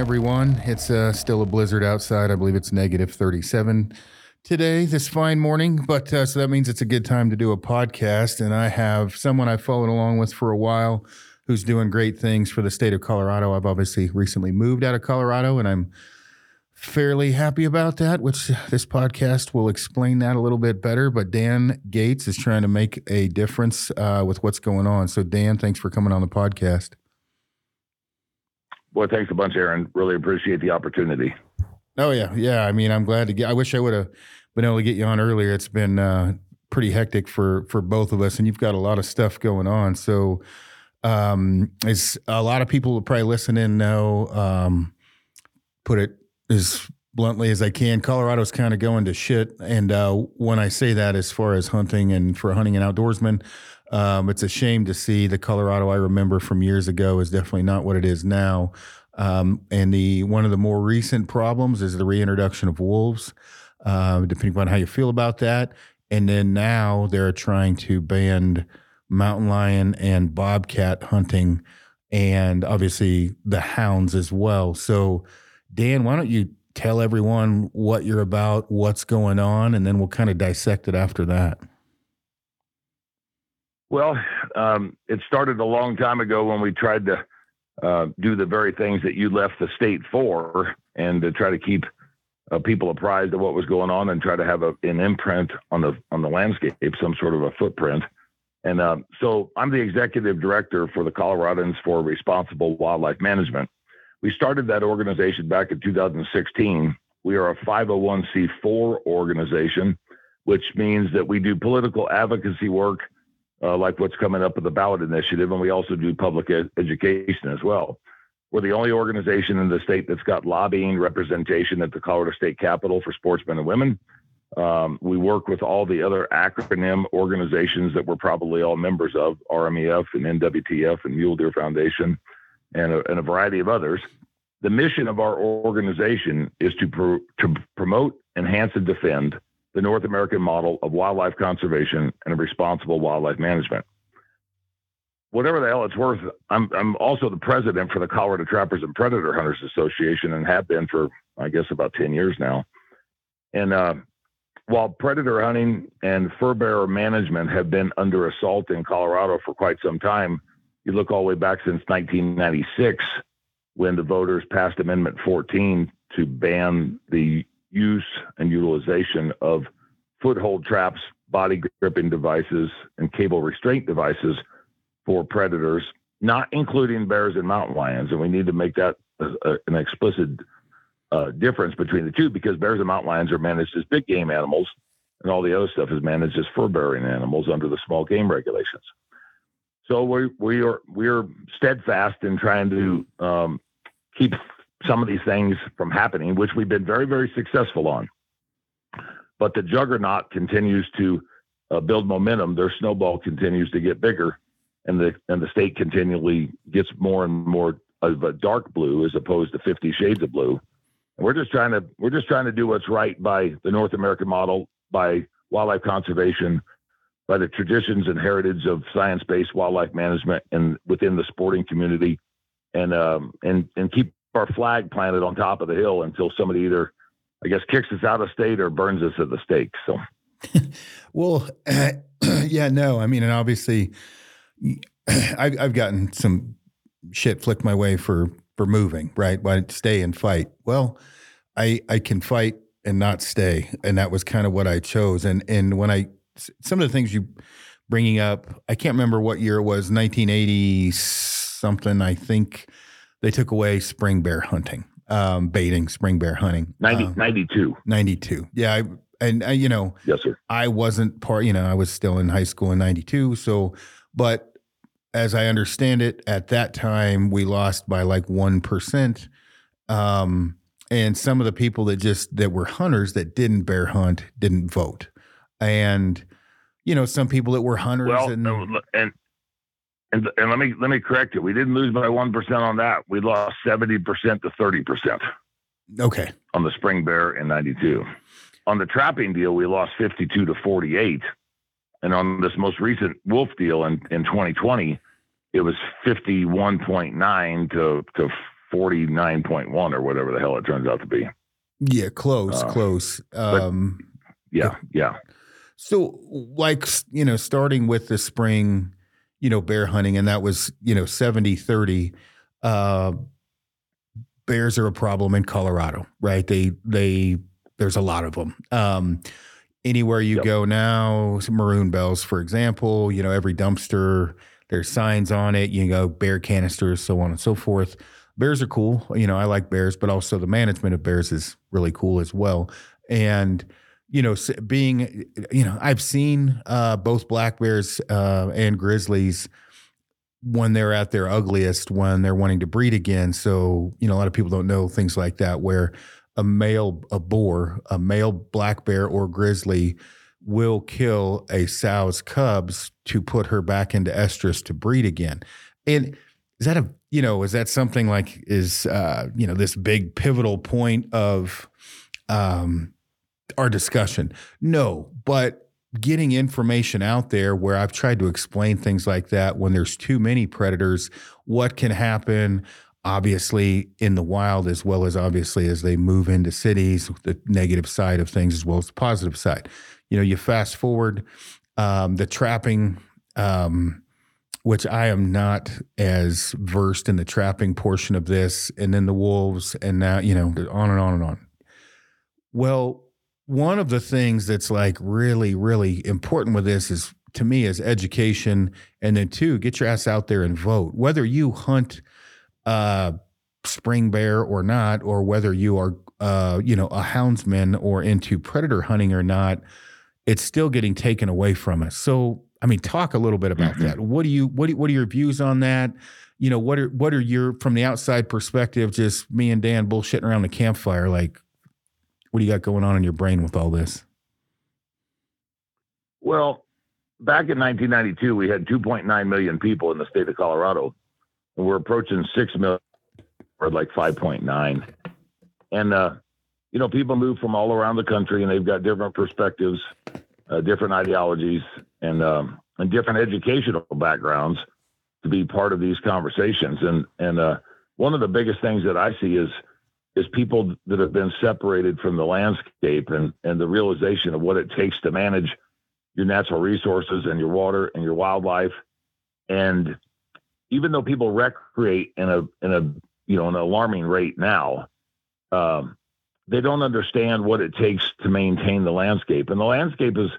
everyone. It's uh, still a blizzard outside. I believe it's negative 37 today, this fine morning. But uh, so that means it's a good time to do a podcast. And I have someone I've followed along with for a while who's doing great things for the state of Colorado. I've obviously recently moved out of Colorado and I'm fairly happy about that, which this podcast will explain that a little bit better. But Dan Gates is trying to make a difference uh, with what's going on. So, Dan, thanks for coming on the podcast. Well, thanks a bunch, Aron. Really appreciate the opportunity. Oh yeah, yeah. I mean, I'm glad to get. I wish I would have been able to get you on earlier. It's been uh, pretty hectic for for both of us, and you've got a lot of stuff going on. So, um, as a lot of people probably listening know, um, put it as bluntly as I can, Colorado's kind of going to shit. And uh, when I say that, as far as hunting and for hunting and outdoorsmen, um, it's a shame to see the Colorado I remember from years ago is definitely not what it is now. Um, and the one of the more recent problems is the reintroduction of wolves, uh, depending on how you feel about that. And then now they're trying to ban mountain lion and bobcat hunting, and obviously the hounds as well. So, Dan, why don't you tell everyone what you're about, what's going on, and then we'll kind of dissect it after that. Well, um, it started a long time ago when we tried to uh, do the very things that you left the state for, and to try to keep uh, people apprised of what was going on, and try to have a, an imprint on the on the landscape, some sort of a footprint. And uh, so, I'm the executive director for the Coloradans for Responsible Wildlife Management. We started that organization back in 2016. We are a 501c4 organization, which means that we do political advocacy work uh, like what's coming up with the ballot initiative, and we also do public ed- education as well. We're the only organization in the state that's got lobbying representation at the Colorado State Capitol for sportsmen and women. Um, we work with all the other acronym organizations that we're probably all members of, RMEF and NWTF and Mule Deer Foundation, and a, and a variety of others. The mission of our organization is to, to promote, enhance, and defend the North American model of wildlife conservation and responsible wildlife management. Whatever the hell it's worth, I'm, I'm also the president for the Colorado Trappers and Predator Hunters Association and have been for, I guess, about 10 years now. And uh, while predator hunting and fur bearer management have been under assault in Colorado for quite some time, you look all the way back since 1996 when the voters passed Amendment 14 to ban the use and utilization of foothold traps, body gripping devices, and cable restraint devices for predators, not including bears and mountain lions. And we need to make that a, a, an explicit uh, difference between the two because bears and mountain lions are managed as big game animals, and all the other stuff is managed as fur bearing animals under the small game regulations. So we we are we are steadfast in trying to um, keep some of these things from happening, which we've been very, very successful on. But the juggernaut continues to uh, build momentum. Their snowball continues to get bigger, and the and the state continually gets more and more of a dark blue as opposed to Fifty Shades of Blue. And we're just trying to we're just trying to do what's right by the North American model, by wildlife conservation, by the traditions and heritage of science-based wildlife management, and within the sporting community, and um, and and keep our flag planted on top of the hill until somebody either, I guess, kicks us out of state or burns us at the stake. So, well, uh, yeah, no, I mean, and obviously, I've, I've gotten some shit flicked my way for for moving, right? Why stay and fight? Well, I I can fight and not stay, and that was kind of what I chose. And and when I some of the things you bringing up, I can't remember what year it was, 1980 something, I think they took away spring bear hunting, um, baiting, spring bear hunting. 90, um, 92. 92. Yeah. I, and, uh, you know, yes, sir. I wasn't part, you know, I was still in high school in 92. So, but as I understand it, at that time, we lost by like 1%. Um, and some of the people that just, that were hunters that didn't bear hunt didn't vote. And, you know, some people that were hunters well, and, and and, and let me let me correct you. We didn't lose by one percent on that. We lost seventy percent to thirty percent. Okay. On the spring bear in '92. On the trapping deal, we lost fifty-two to forty-eight, and on this most recent wolf deal in in 2020, it was fifty-one point nine to to 49.1 or whatever the hell it turns out to be. Yeah, close, Uh, close. Um, Yeah, yeah. so, like, you know, starting with the spring, you know, bear hunting, and that was, you know, 70 30. Uh, bears are a problem in Colorado, right? They, they, there's a lot of them. Um, anywhere you Yep. go now, maroon bells, for example, you know, every dumpster, there's signs on it, you know, bear canisters, so on and so forth. Bears are cool. You know, I like bears, but also the management of bears is really cool as well. And, you know, being, you know, I've seen uh, both black bears uh, and grizzlies when they're at their ugliest, when they're wanting to breed again. So, you know, a lot of people don't know things like that, where a male, a boar, a male black bear or grizzly will kill a sow's cubs to put her back into estrus to breed again. And is that a, you know, is that something like, is, uh, you know, this big pivotal point of, um, our discussion. No, but getting information out there where I've tried to explain things like that when there's too many predators, what can happen obviously in the wild as well as obviously as they move into cities, the negative side of things as well as the positive side. You know, you fast forward um, the trapping um, which I am not as versed in the trapping portion of this, and then the wolves, and now, you know, on and on and on. Well, one of the things that's like really, really important with this is to me is education, and then two, get your ass out there and vote. Whether you hunt uh, spring bear or not, or whether you are, uh, you know, a houndsman or into predator hunting or not, it's still getting taken away from us. So, I mean, talk a little bit about Mhm. that. What do you what do, what are your views on that? You know, what are what are your from the outside perspective? Just me and Dan bullshitting around the campfire. Like, what do you got going on in your brain with all this? Well, back in 1992, we had 2.9 million people in the state of Colorado, and we're approaching six million, or like 5.9. And uh, you know, people move from all around the country, and they've got different perspectives, uh, different ideologies, and um, and different educational backgrounds to be part of these conversations. And and uh, one of the biggest things that I see is is people that have been separated from the landscape and and the realization of what it takes to manage your natural resources and your water and your wildlife. And even though people recreate in a in a you know an alarming rate now, um, they don't understand what it takes to maintain the landscape. And the landscape is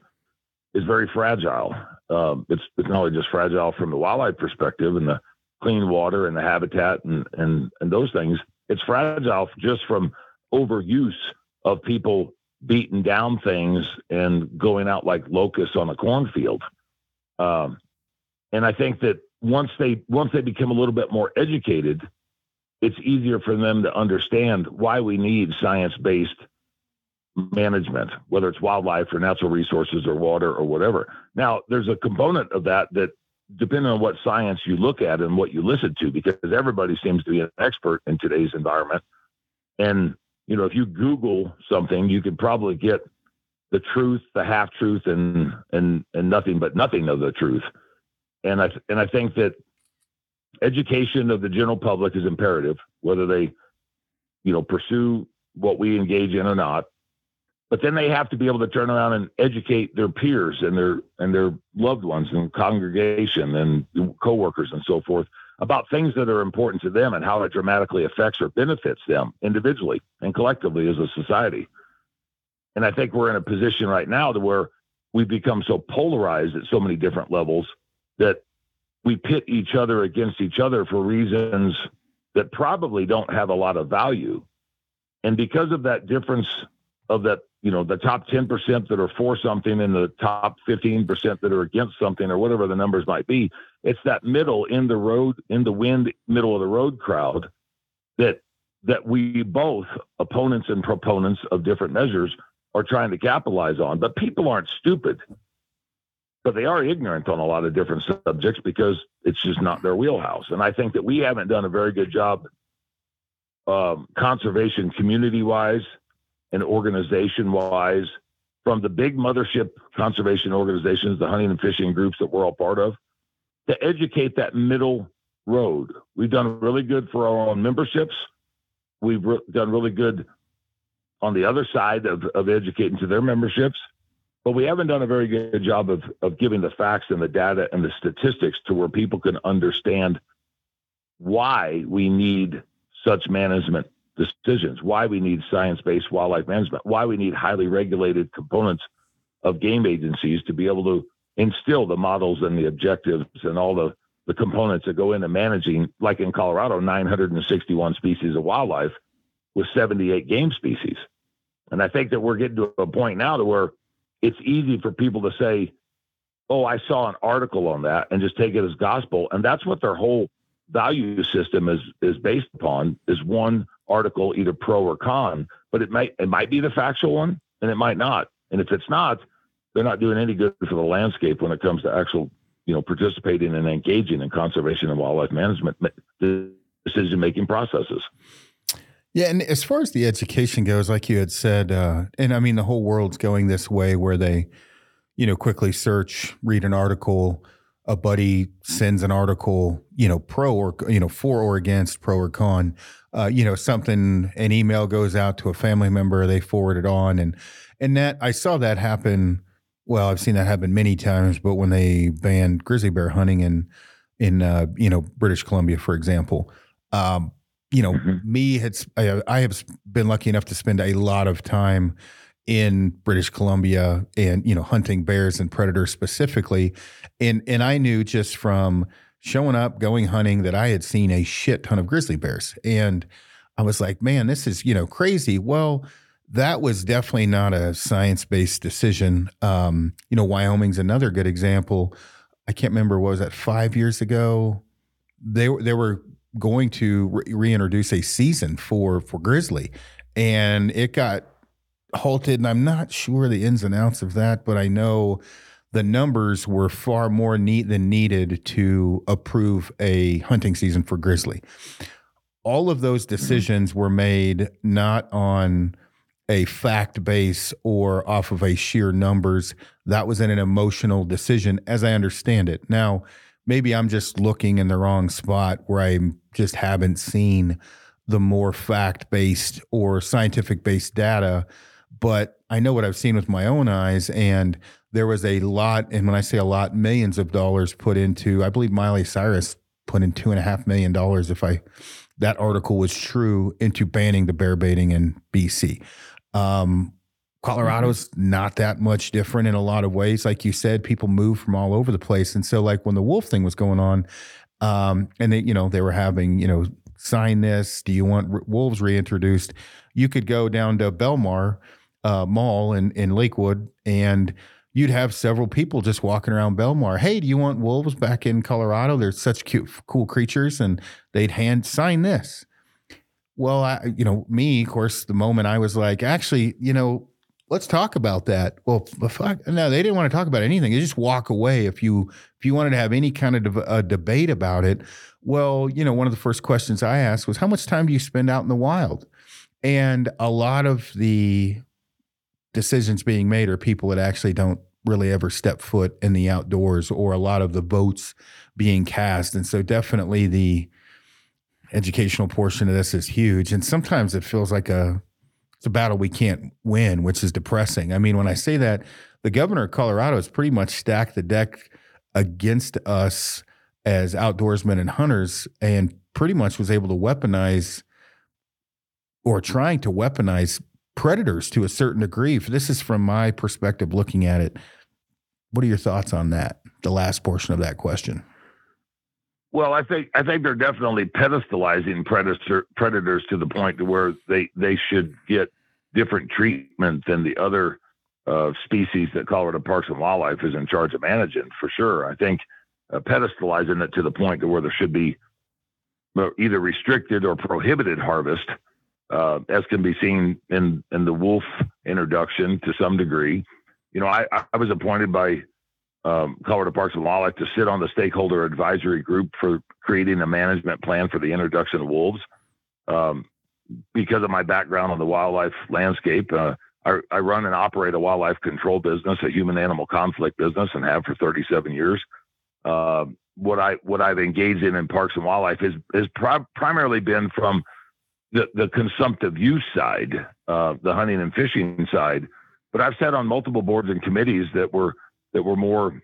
is very fragile. Um, it's it's not only just fragile from the wildlife perspective and the clean water and the habitat and and and those things. It's fragile just from overuse of people beating down things and going out like locusts on a cornfield. Um, and I think that once they once they become a little bit more educated, it's easier for them to understand why we need science based management, whether it's wildlife or natural resources or water or whatever. Now, there's a component of that that depending on what science you look at and what you listen to, because everybody seems to be an expert in today's environment. And you know, if you Google something, you could probably get the truth, the half truth, and and and nothing but nothing of the truth. And I and I think that education of the general public is imperative, whether they, you know, pursue what we engage in or not. But then they have to be able to turn around and educate their peers and their and their loved ones and congregation and coworkers and so forth about things that are important to them and how it dramatically affects or benefits them individually and collectively as a society. And I think we're in a position right now to where we've become so polarized at so many different levels that we pit each other against each other for reasons that probably don't have a lot of value. And because of that difference of that, you know, the top 10% that are for something and the top 15% that are against something or whatever the numbers might be, it's that middle in the road, in the wind, middle of the road crowd that that we both opponents and proponents of different measures are trying to capitalize on. But people aren't stupid, but they are ignorant on a lot of different subjects because it's just not their wheelhouse. And I think that we haven't done a very good job um, conservation community wise and organization wise from the big mothership conservation organizations, the hunting and fishing groups that we're all part of, to educate that middle road. We've done really good for our own memberships. We've re- done really good on the other side of, of educating to their memberships, but we haven't done a very good job of, of giving the facts and the data and the statistics to where people can understand why we need such management decisions, why we need science based wildlife management, why we need highly regulated components of game agencies to be able to instill the models and the objectives and all the, the components that go into managing, like in Colorado, 961 species of wildlife with 78 game species. And I think that we're getting to a point now to where it's easy for people to say, oh, I saw an article on that and just take it as gospel. And that's what their whole value system is is based upon is one article, either pro or con, but it might it might be the factual one and it might not. And if it's not, they're not doing any good for the landscape when it comes to actual, you know, participating and engaging in conservation and wildlife management decision making processes. Yeah, and as far as the education goes, like you had said, uh, and I mean the whole world's going this way where they, you know, quickly search, read an article, a buddy sends an article, you know, pro or you know for or against, pro or con, uh, you know, something, an email goes out to a family member, they forward it on, and and that I saw that happen. Well, I've seen that happen many times, but when they banned grizzly bear hunting in in uh, you know British Columbia, for example. Um, you know, mm-hmm. me had I, I have been lucky enough to spend a lot of time in British Columbia and you know hunting bears and predators specifically, and and I knew just from showing up, going hunting that I had seen a shit ton of grizzly bears, and I was like, man, this is you know crazy. Well. That was definitely not a science based decision. Um, you know, Wyoming's another good example. I can't remember, what was that five years ago? They, they were going to re- reintroduce a season for for Grizzly, and it got halted. And I'm not sure the ins and outs of that, but I know the numbers were far more neat than needed to approve a hunting season for Grizzly. All of those mm-hmm. decisions were made not on a fact base or off of a sheer numbers. That was an emotional decision, as I understand it. Now, maybe I'm just looking in the wrong spot where I just haven't seen the more fact based or scientific based data. But I know what I've seen with my own eyes. And there was a lot, and when I say a lot, millions of dollars put into, I believe Miley Cyrus put in two and a half million dollars, if I that article was true, into banning the bear baiting in BC. Um, Colorado's not that much different in a lot of ways. Like you said, people move from all over the place. And so, like when the wolf thing was going on, um, and they, you know, they were having, you know, sign this. Do you want wolves reintroduced? You could go down to Belmar uh, Mall in in Lakewood, and you'd have several people just walking around Belmar. Hey, do you want wolves back in Colorado? They're such cute, cool creatures, and they'd hand sign this. Well, I, you know, me, of course, the moment I was like, actually, you know, let's talk about that. Well, fuck, no, they didn't want to talk about anything. They just walk away if you if you wanted to have any kind of a debate about it. Well, you know, one of the first questions I asked was, "How much time do you spend out in the wild?" And a lot of the decisions being made are people that actually don't really ever step foot in the outdoors, or a lot of the votes being cast. And so, definitely the educational portion of this is huge. And sometimes it feels like a it's a battle we can't win, which is depressing. I mean, when I say that, the governor of Colorado has pretty much stacked the deck against us as outdoorsmen and hunters and pretty much was able to weaponize or trying to weaponize predators to a certain degree. This is from my perspective looking at it. What are your thoughts on that? The last portion of that question. Well, I think I think they're definitely pedestalizing predator predators to the point to where they they should get different treatment than the other uh, species that Colorado Parks and Wildlife is in charge of managing. For sure, I think uh, pedestalizing it to the point to where there should be uh, either restricted or prohibited harvest, uh, as can be seen in in the wolf introduction to some degree. You know, I, I was appointed by um, Colorado Parks and Wildlife to sit on the stakeholder advisory group for creating a management plan for the introduction of wolves. Um, because of my background on the wildlife landscape, uh, I, I, run and operate a wildlife control business, a human animal conflict business, and have for 37 years. Uh, what I what I've engaged in in parks and wildlife has has pri- primarily been from the the consumptive use side, uh, the hunting and fishing side. But I've sat on multiple boards and committees that were that were more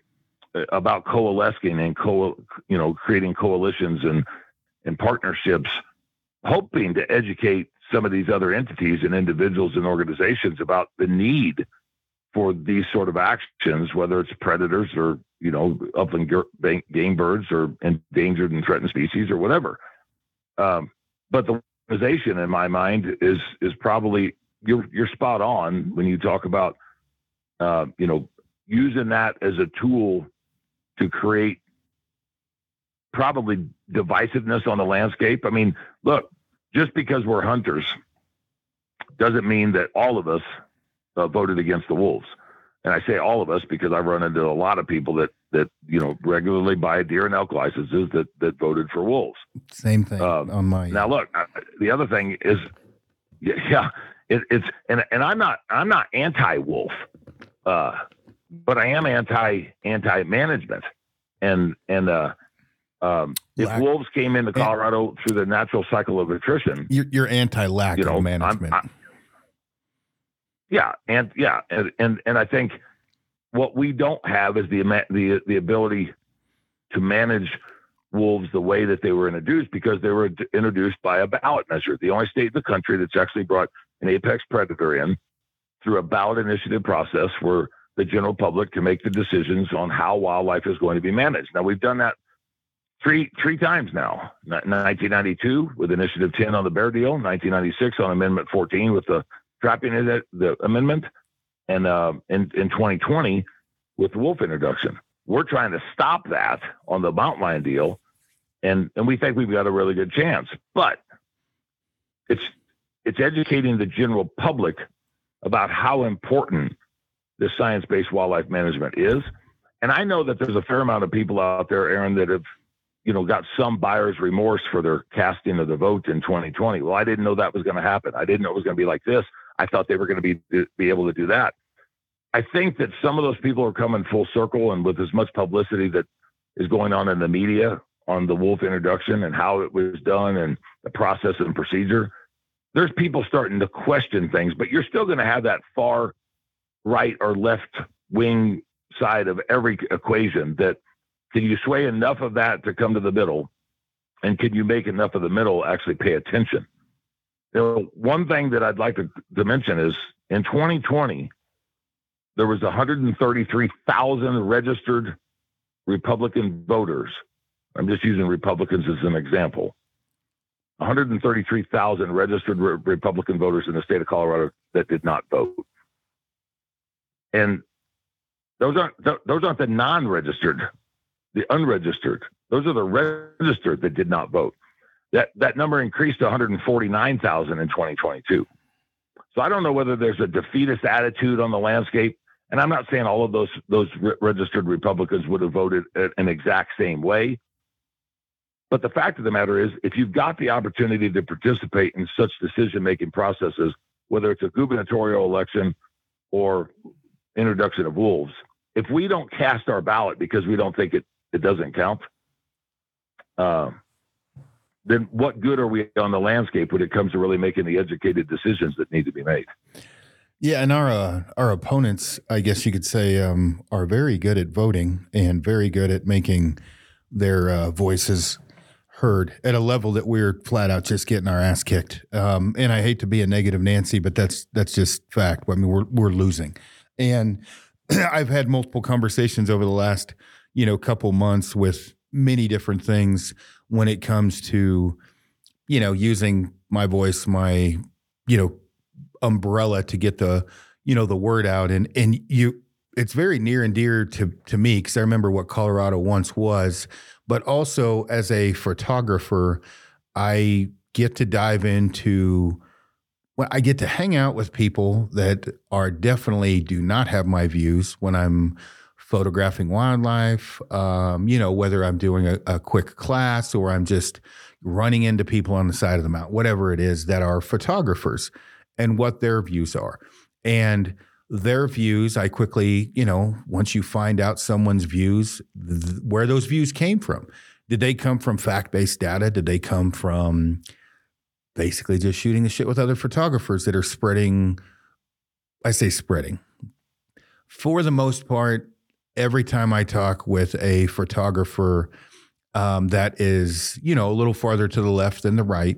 uh, about coalescing and co you know creating coalitions and and partnerships, hoping to educate some of these other entities and individuals and organizations about the need for these sort of actions, whether it's predators or you know upland game birds or endangered and threatened species or whatever. Um, but the organization, in my mind, is is probably you're you're spot on when you talk about uh, you know using that as a tool to create probably divisiveness on the landscape. I mean, look, just because we're hunters doesn't mean that all of us uh, voted against the wolves. And I say all of us because I've run into a lot of people that that you know regularly buy deer and elk licenses that that voted for wolves. Same thing um, on my. Now look, the other thing is, yeah, it, it's and and I'm not I'm not anti-wolf, uh, but I am anti anti management, and and uh, um, if wolves came into Colorado through the natural cycle of attrition, you're, you're anti lack you know, of management. I'm, yeah, and yeah, and, and and I think what we don't have is the the the ability to manage wolves the way that they were introduced because they were introduced by a ballot measure. The only state in the country that's actually brought an apex predator in through a ballot initiative process where the general public can make the decisions on how wildlife is going to be managed. Now we've done that three three times now. 1992 with Initiative 10 on the bear deal, 1996 on Amendment 14 with the trapping the, the amendment, and uh, in in 2020 with the wolf introduction. We're trying to stop that on the mountain lion deal, and and we think we've got a really good chance. But it's it's educating the general public about how important this science-based wildlife management is. And I know that there's a fair amount of people out there, Aron, that have you know, got some buyer's remorse for their casting of the vote in 2020. Well, I didn't know that was going to happen. I didn't know it was going to be like this. I thought they were going to be be able to do that. I think that some of those people are coming full circle, and with as much publicity that is going on in the media on the wolf introduction and how it was done and the process and procedure, there's people starting to question things. But you're still going to have that far right or left wing side of every equation that can you sway enough of that to come to the middle? And can you make enough of the middle actually pay attention? You know, one thing that I'd like to, to mention is in 2020, there was 133,000 registered Republican voters. I'm just using Republicans as an example. 133,000 registered re- Republican voters in the state of Colorado that did not vote. And those aren't those aren't the non-registered the unregistered. Those are the registered that did not vote. That that number increased to 149,000 in 2022. So I don't know whether there's a defeatist attitude on the landscape, and I'm not saying all of those those re- registered Republicans would have voted an exact same way. But the fact of the matter is, if you've got the opportunity to participate in such decision making processes, whether it's a gubernatorial election or introduction of wolves, if we don't cast our ballot because we don't think it it doesn't count. Uh, then what good are we on the landscape when it comes to really making the educated decisions that need to be made? Yeah, and our uh, our opponents, I guess you could say, um, are very good at voting and very good at making their uh, voices heard at a level that we're flat out just getting our ass kicked. Um, and I hate to be a negative Nancy, but that's that's just fact. I mean, we're we're losing, and I've had multiple conversations over the last you know couple months with many different things when it comes to you know using my voice my you know umbrella to get the you know the word out. And and you it's very near and dear to to me because I remember what Colorado once was, but also as a photographer, I get to dive into well, I get to hang out with people that are definitely do not have my views when I'm photographing wildlife, um, you know, whether I'm doing a, a, quick class or I'm just running into people on the side of the mountain, whatever it is that are photographers and what their views are. And their views, I quickly, you know, once you find out someone's views, th- where those views came from. Did they come from fact based data? Did they come from basically just shooting the shit with other photographers that are spreading? I say spreading. For the most part, every time I talk with a photographer um, that is, you know, a little farther to the left than the right,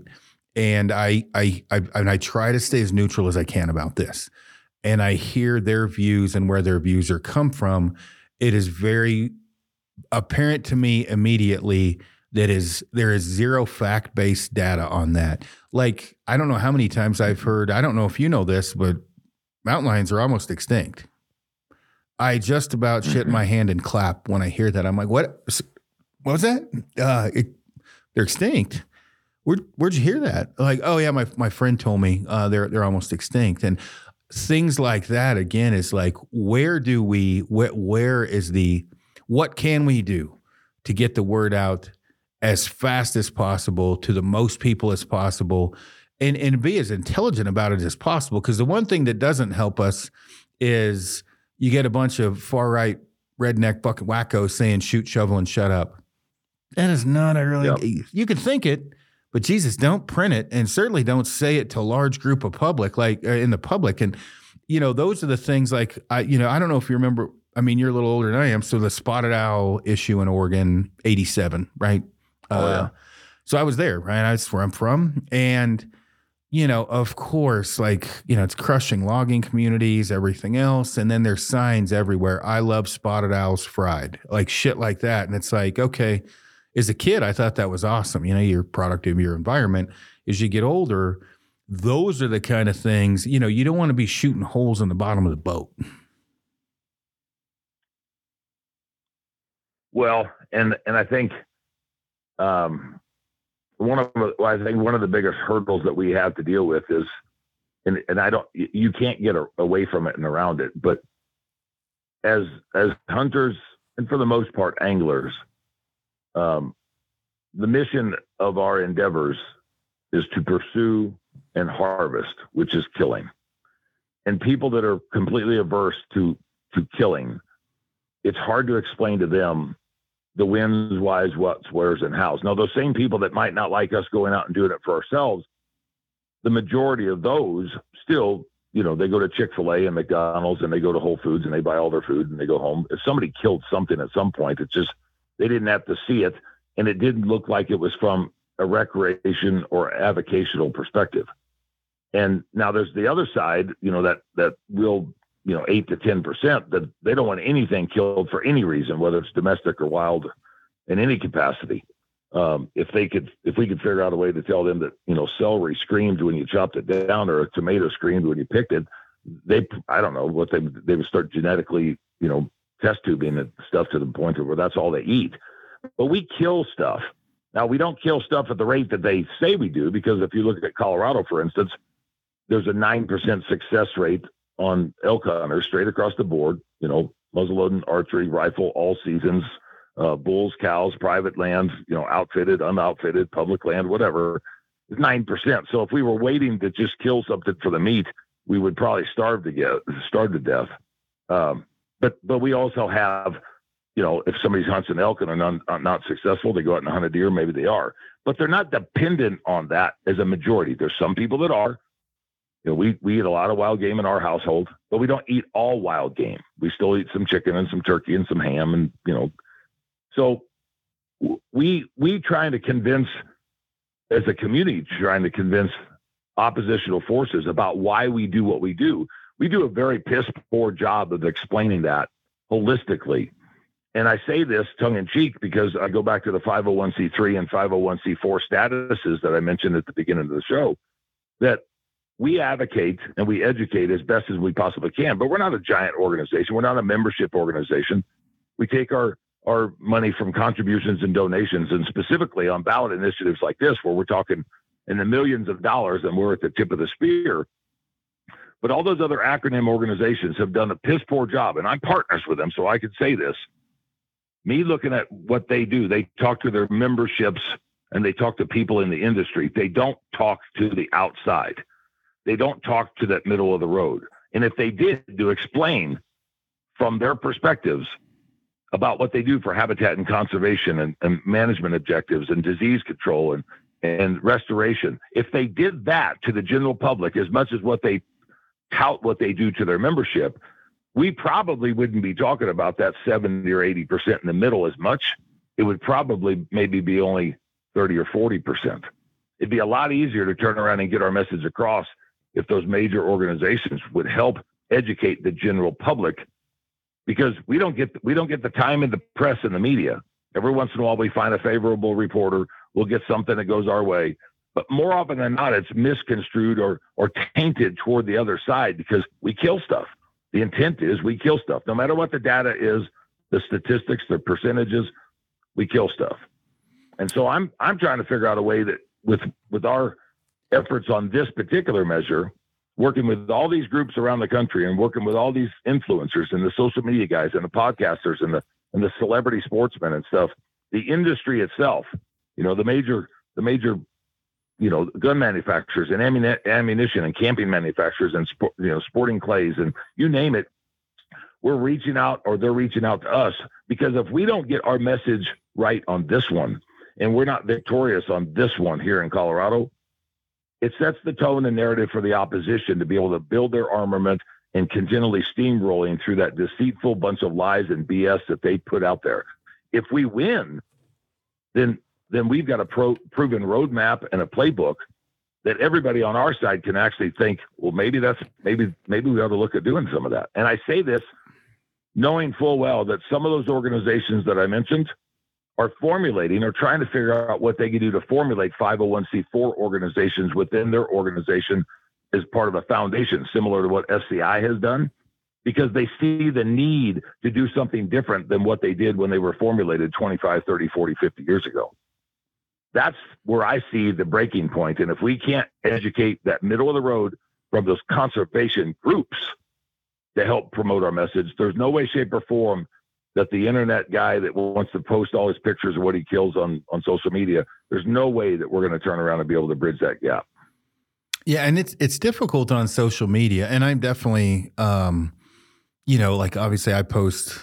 and I, I, I, and I try to stay as neutral as I can about this, and I hear their views and where their views are come from, it is very apparent to me immediately that is there is zero fact based data on that. Like I don't know how many times I've heard. I don't know if you know this, but mountain lions are almost extinct. I just about shit mm-hmm. my hand and clap when I hear that. I'm like, what? What was that? Uh, it, they're extinct. Where, where'd you hear that? Like, oh yeah, my my friend told me uh, they're they're almost extinct, and things like that. Again, is like, where do we? Where, where is the? What can we do to get the word out as fast as possible to the most people as possible, and and be as intelligent about it as possible? Because the one thing that doesn't help us is you get a bunch of far right redneck bucket wackos saying shoot, shovel, and shut up. That is not a really. Yep. You can think it, but Jesus, don't print it, and certainly don't say it to a large group of public, like uh, in the public. And you know, those are the things. Like I, you know, I don't know if you remember. I mean, you're a little older than I am. So the spotted owl issue in Oregon, '87, right? Oh, uh, yeah. So I was there, right? That's where I'm from, and you know, of course, like, you know, it's crushing logging communities, everything else. And then there's signs everywhere. I love spotted owls fried, like shit like that. And it's like, okay, as a kid, I thought that was awesome. You know, you're product of your environment. As you get older, those are the kind of things, you know, you don't want to be shooting holes in the bottom of the boat. Well, and and I think um one of the, I think one of the biggest hurdles that we have to deal with is, and and I don't, you can't get a, away from it and around it. But as as hunters and for the most part anglers, um, the mission of our endeavors is to pursue and harvest, which is killing. And people that are completely averse to to killing, it's hard to explain to them the wins, whys, what's, where's, and how's. Now, those same people that might not like us going out and doing it for ourselves, the majority of those still, you know, they go to Chick fil A and McDonald's and they go to Whole Foods and they buy all their food and they go home. If somebody killed something at some point, it's just they didn't have to see it and it didn't look like it was from a recreation or avocational perspective. And now there's the other side, you know, that that real you know eight to ten percent that they don't want anything killed for any reason, whether it's domestic or wild, in any capacity. Um, if they could, if we could figure out a way to tell them that you know celery screamed when you chopped it down, or a tomato screamed when you picked it, they I don't know what they they would start genetically you know test tubing and stuff to the point where that's all they eat. But we kill stuff. Now we don't kill stuff at the rate that they say we do because if you look at Colorado, for instance, there's a nine percent success rate on elk hunters straight across the board. You know, muzzleloading, archery, rifle, all seasons, uh, bulls, cows, private land, you know, outfitted, unoutfitted, public land, whatever. Nine percent. So if we were waiting to just kill something for the meat, we would probably starve to get starve to death. Um, but but we also have, you know, if somebody's hunts an elk and are not, not successful, they go out and hunt a deer. Maybe they are, but they're not dependent on that as a majority. There's some people that are, you know, we, we eat a lot of wild game in our household, but we don't eat all wild game. We still eat some chicken and some turkey and some ham and, you know, so we, we trying to convince as a community, trying to convince oppositional forces about why we do what we do. We do a very piss poor job of explaining that holistically. And I say this tongue in cheek because I go back to the 501c3 and 501c4 statuses that I mentioned at the beginning of the show that we advocate and we educate as best as we possibly can, but we're not a giant organization. We're not a membership organization. We take our our money from contributions and donations, and specifically on ballot initiatives like this, where we're talking in the millions of dollars and we're at the tip of the spear. But all those other acronym organizations have done a piss poor job, and I'm partners with them, so I could say this. Me looking at what they do, they talk to their memberships and they talk to people in the industry. They don't talk to the outside they don't talk to that middle of the road. And if they did, to explain from their perspectives about what they do for habitat and conservation and, and management objectives and disease control and, and restoration. If they did that to the general public as much as what they tout what they do to their membership, we probably wouldn't be talking about that 70 or 80% in the middle as much. It would probably maybe be only 30 or 40%. It'd be a lot easier to turn around and get our message across if those major organizations would help educate the general public because we don't get we don't get the time in the press and the media. Every once in a while we find a favorable reporter, we'll get something that goes our way. But more often than not, it's misconstrued or or tainted toward the other side because we kill stuff. The intent is we kill stuff. No matter what the data is, the statistics, the percentages, we kill stuff. And so I'm I'm trying to figure out a way that with with our efforts on this particular measure, working with all these groups around the country and working with all these influencers and the social media guys and the podcasters and the and the celebrity sportsmen and stuff, the industry itself, you know, the major the major you know gun manufacturers and ammunition and camping manufacturers and you know sporting clays and you name it we're reaching out or they're reaching out to us because if we don't get our message right on this one and we're not victorious on this one here in Colorado, it sets the tone and narrative for the opposition to be able to build their armament and continually steamrolling through that deceitful bunch of lies and BS that they put out there. If we win, then then we've got a pro, proven roadmap and a playbook that everybody on our side can actually think, well, maybe that's maybe maybe we ought to look at doing some of that. And I say this knowing full well that some of those organizations that I mentioned are formulating or trying to figure out what they can do to formulate 501c4 organizations within their organization as part of a foundation, similar to what SCI has done, because they see the need to do something different than what they did when they were formulated 25, 30, 40, 50 years ago. That's where I see the breaking point. And if we can't educate that middle of the road from those conservation groups to help promote our message, there's no way, shape, or form that the internet guy that wants to post all his pictures of what he kills on on social media, there's no way that we're going to turn around and be able to bridge that gap. Yeah, and it's it's difficult on social media, and I'm definitely, um, you know, like obviously I post,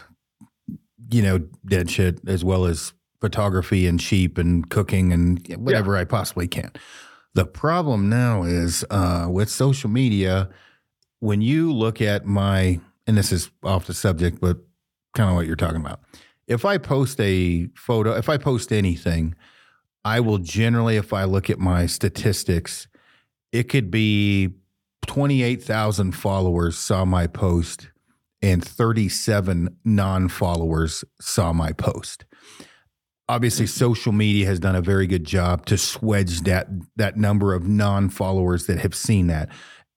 you know, dead shit as well as photography and sheep and cooking and whatever yeah. I possibly can. The problem now is uh, with social media, when you look at my, and this is off the subject, but kind of what you're talking about. If I post a photo, if I post anything, I will generally, if I look at my statistics, it could be 28,000 followers saw my post and 37 non followers saw my post. Obviously, mm-hmm. social media has done a very good job to swedge that, that number of non followers that have seen that.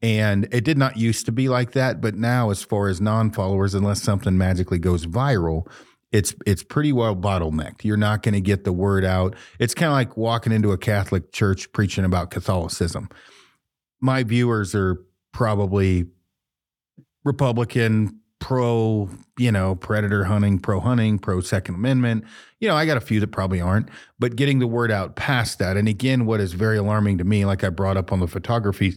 And it did not used to be like that, but now, as far as non-followers, unless something magically goes viral, it's it's pretty well bottlenecked. You're not going to get the word out. It's kind of like walking into a Catholic church preaching about Catholicism. My viewers are probably Republican, pro, you know, predator hunting, pro hunting, pro Second Amendment. You know, I got a few that probably aren't, but getting the word out past that. And again, what is very alarming to me, like I brought up on the photography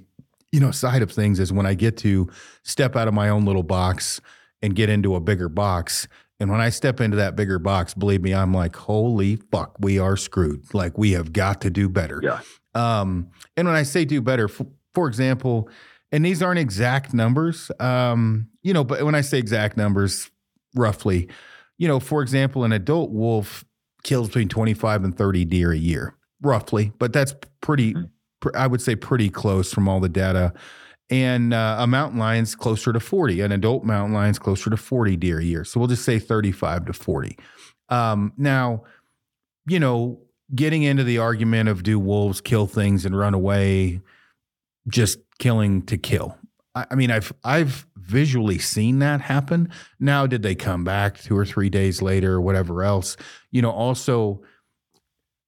you know side of things is when I get to step out of my own little box and get into a bigger box. And when I step into that bigger box, believe me, I'm like, holy fuck, we are screwed. Like we have got to do better. Yeah. Um, and when I say do better, for, for example, and these aren't exact numbers, um, you know, but when I say exact numbers, roughly, you know, for example, an adult wolf kills between 25 and 30 deer a year, roughly, but that's pretty, mm-hmm. I would say pretty close from all the data. And uh, a mountain lion's closer to 40. An adult mountain lion's closer to 40 deer a year. So we'll just say 35 to 40. Um, now, you know, getting into the argument of do wolves kill things and run away, just killing to kill. I, I mean, I've I've visually seen that happen. Now, did they come back two or three days later or whatever else? You know, also,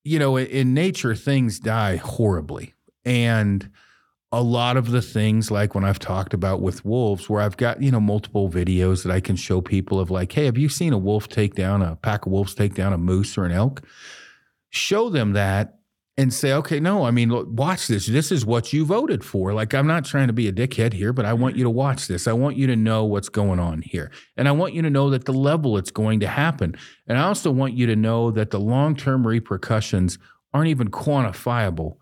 you know, in nature, things die horribly. And a lot of the things like when I've talked about with wolves, where I've got, you know, multiple videos that I can show people of like, hey, have you seen a wolf take down a pack of wolves take down a moose or an elk? Show them that and say, okay, no, I mean, look, watch this. This is what you voted for. Like, I'm not trying to be a dickhead here, but I want mm-hmm. you to watch this. I want you to know what's going on here. And I want you to know that the level it's going to happen. And I also want you to know that the long term repercussions aren't even quantifiable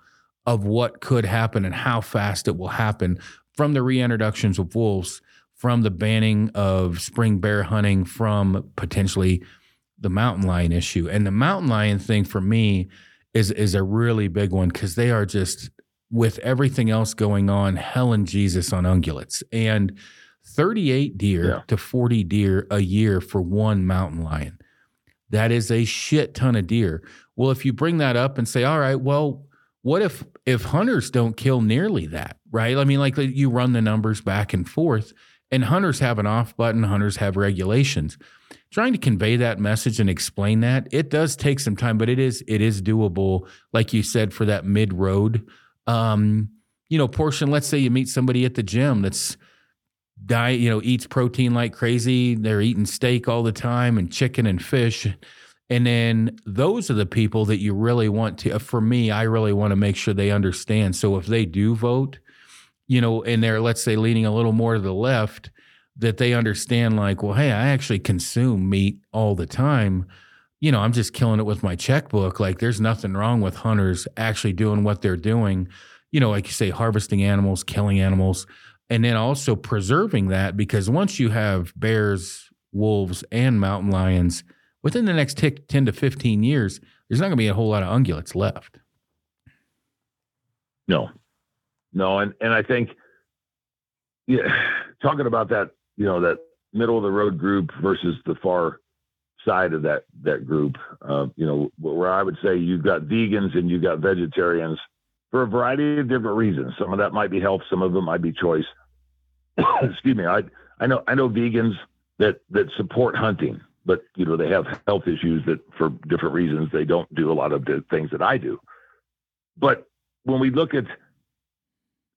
of what could happen and how fast it will happen from the reintroductions of wolves, from the banning of spring bear hunting, from potentially the mountain lion issue. And the mountain lion thing for me, is is a really big one because they are just with everything else going on, hell and Jesus on ungulates and 38 deer yeah. to 40 deer a year for one mountain lion. That is a shit ton of deer. Well, if you bring that up and say, all right, well, what if if hunters don't kill nearly that, right? I mean, like you run the numbers back and forth, and hunters have an off button, hunters have regulations trying to convey that message and explain that it does take some time but it is it is doable like you said for that mid road um, you know portion let's say you meet somebody at the gym that's diet you know eats protein like crazy they're eating steak all the time and chicken and fish and then those are the people that you really want to uh, for me i really want to make sure they understand. So if they do vote you know and they're let's say leaning a little more to the left that they understand like well hey i actually consume meat all the time. You know i'm just killing it with my checkbook. Like there's nothing wrong with hunters actually doing what they're doing. You know like you say harvesting animals killing animals and then also preserving that because once you have bears wolves and mountain lions within the next 10 to 15 years there's not going to be a whole lot of ungulates left no no and and i think yeah talking about that you know that middle of the road group versus the far side of that that group. Uh, you know, where I would say you've got vegans and you've got vegetarians for a variety of different reasons. Some of that might be health, some of them might be choice. Excuse me. I I know I know vegans that that support hunting, but you know they have health issues that for different reasons they don't do a lot of the things that I do. But when we look at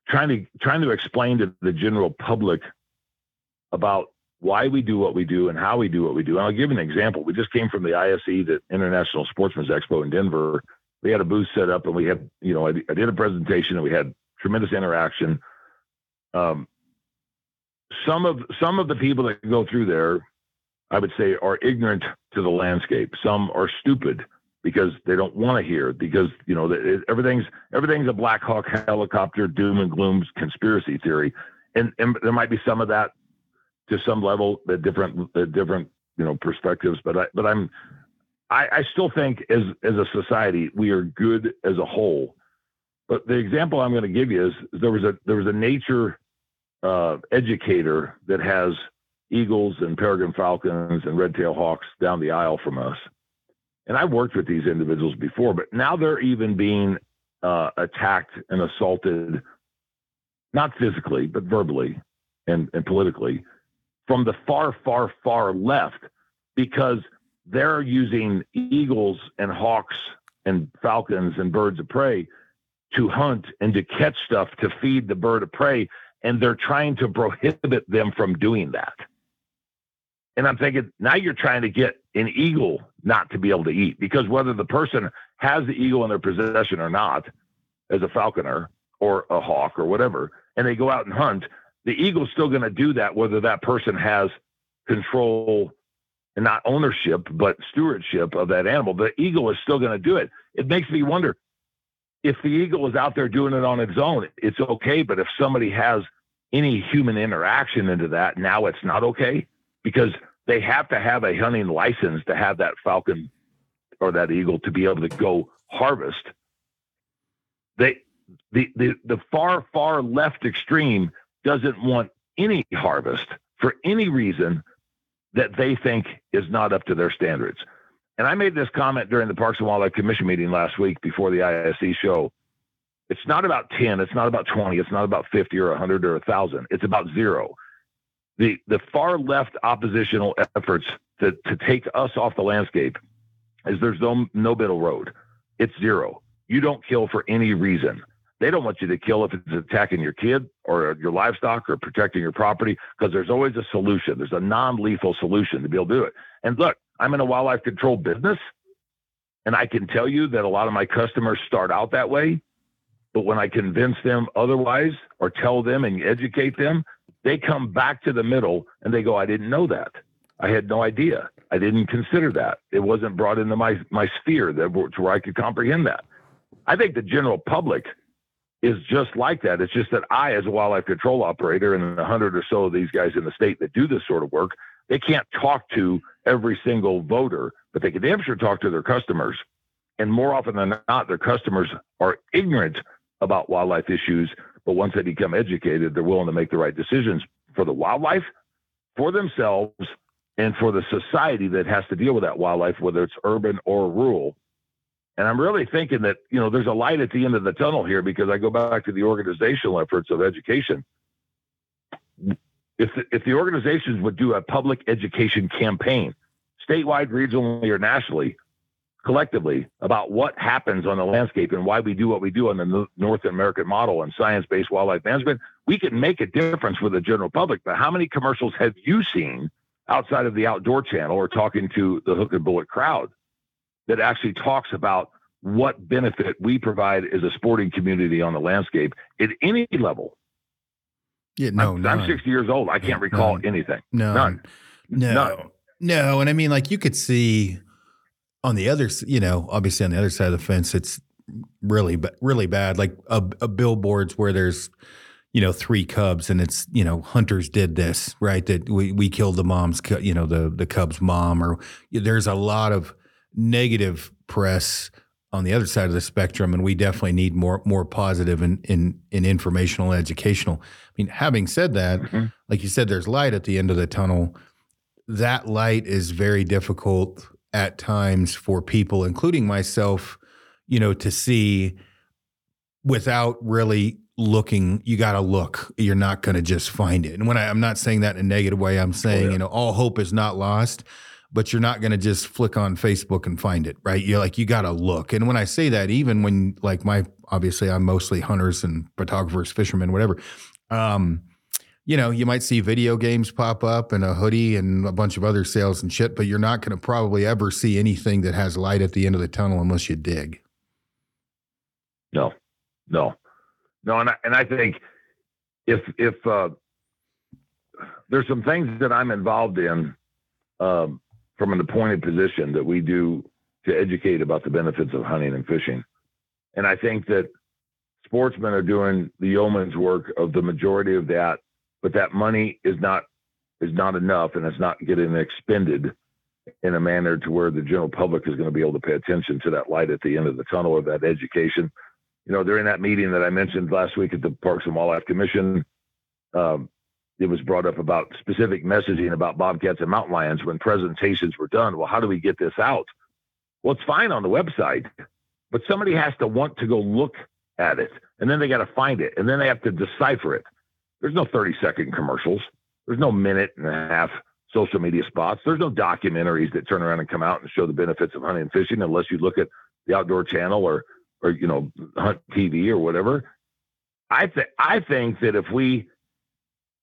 trying to trying to explain to the general public about why we do what we do and how we do what we do. And I'll give an example. We just came from the ISE, the International Sportsman's Expo in Denver. We had a booth set up and we had, you know, I, I did a presentation and we had tremendous interaction. Um, some of some of the people that go through there, I would say, are ignorant to the landscape. Some are stupid because they don't want to hear because you know everything's everything's a Black Hawk helicopter doom and gloom conspiracy theory, and, and there might be some of that to some level at different at different you know perspectives. But I but I'm I, I still think as as a society we are good as a whole. But the example I'm going to give you is, is there was a there was a nature uh, educator that has eagles and peregrine falcons and red-tailed hawks down the aisle from us. And I've worked with these individuals before, but now they're even being uh, attacked and assaulted, not physically, but verbally and, and politically from the far, far, far left because they're using eagles and hawks and falcons and birds of prey to hunt and to catch stuff to feed the bird of prey. And they're trying to prohibit them from doing that. And I'm thinking, now you're trying to get an eagle not to be able to eat because whether the person has the eagle in their possession or not, as a falconer or a hawk or whatever, and they go out and hunt, the Eagle's still going to do that, whether that person has control and not ownership, but stewardship of that animal. The Eagle is still going to do it. It makes me wonder if the Eagle is out there doing it on its own, it's okay. But if somebody has any human interaction into that, now it's not okay because they have to have a hunting license to have that falcon or that eagle to be able to go harvest. They, the, the, the far, far left extreme doesn't want any harvest for any reason that they think is not up to their standards. And I made this comment during the Parks and Wildlife Commission meeting last week before the ISE show. It's not about 10, it's not about 20, it's not about 50 or 100 or 1,000. It's about zero. The, the far left oppositional efforts to, to take us off the landscape is there's no, no middle road. It's zero. You don't kill for any reason. They don't want you to kill if it's attacking your kid or your livestock or protecting your property because there's always a solution. There's a non lethal solution to be able to do it. And look, I'm in a wildlife control business. And I can tell you that a lot of my customers start out that way. But when I convince them otherwise or tell them and educate them, they come back to the middle and they go, I didn't know that. I had no idea. I didn't consider that. It wasn't brought into my, my sphere that where I could comprehend that. I think the general public is just like that. It's just that I, as a wildlife control operator, and hundred or so of these guys in the state that do this sort of work, they can't talk to every single voter, but they can damn sure talk to their customers. And more often than not, their customers are ignorant about wildlife issues, but once they become educated, they're willing to make the right decisions for the wildlife, for themselves, and for the society that has to deal with that wildlife, whether it's urban or rural. And I'm really thinking that, you know, there's a light at the end of the tunnel here because I go back to the organizational efforts of education. If the, if the organizations would do a public education campaign, statewide, regionally, or nationally, collectively, about what happens on the landscape and why we do what we do on the North American model and science based wildlife management, we can make a difference for the general public. But how many commercials have you seen outside of the outdoor channel or talking to the hook and bullet crowd that actually talks about what benefit we provide as a sporting community on the landscape at any level. Yeah, no, I'm, I'm 60 years old. I can't recall none. anything. No, None. no, None. no. And I mean, like you could see on the other, you know, obviously on the other side of the fence, it's really, really bad. Like a, a billboards where there's, you know, three cubs and it's, you know, hunters did this, right? That we, we killed the mom's, you know, the, the cub's mom or there's a lot of negative press on the other side of the spectrum. And we definitely need more, more positive and in, in, informational, educational. I mean, having said that, Mhm. like you said, there's light at the end of the tunnel. That light is very difficult at times for people, including myself, you know, to see without really looking. You got to look. You're not going to just find it. And when I, I'm not saying that in a negative way, I'm saying, yeah. you know, all hope is not lost, but you're not going to just flick on Facebook and find it, right? You're like, you got to look. And when I say that, even when like my, obviously I'm mostly hunters and photographers, fishermen, whatever. Um, you know, you might see video games pop up and a hoodie and a bunch of other sales and shit, but you're not going to probably ever see anything that has light at the end of the tunnel unless you dig. No, no, no. And I, and I think if if uh, there's some things that I'm involved in um, from an appointed position that we do to educate about the benefits of hunting and fishing, and I think that sportsmen are doing the yeoman's work of the majority of that, but that money is not is not enough, and it's not getting expended in a manner to where the general public is going to be able to pay attention to that light at the end of the tunnel or that education you know, during that meeting that I mentioned last week at the Parks and Wildlife Commission, um, it was brought up about specific messaging about bobcats and mountain lions when presentations were done. Well, how do we get this out? Well, it's fine on the website, but somebody has to want to go look at it, and then they got to find it, and then they have to decipher it. There's no 30 second commercials. There's no minute and a half social media spots. There's no documentaries that turn around and come out and show the benefits of hunting and fishing unless you look at the Outdoor Channel or or you know hunt TV or whatever. I think I think that if we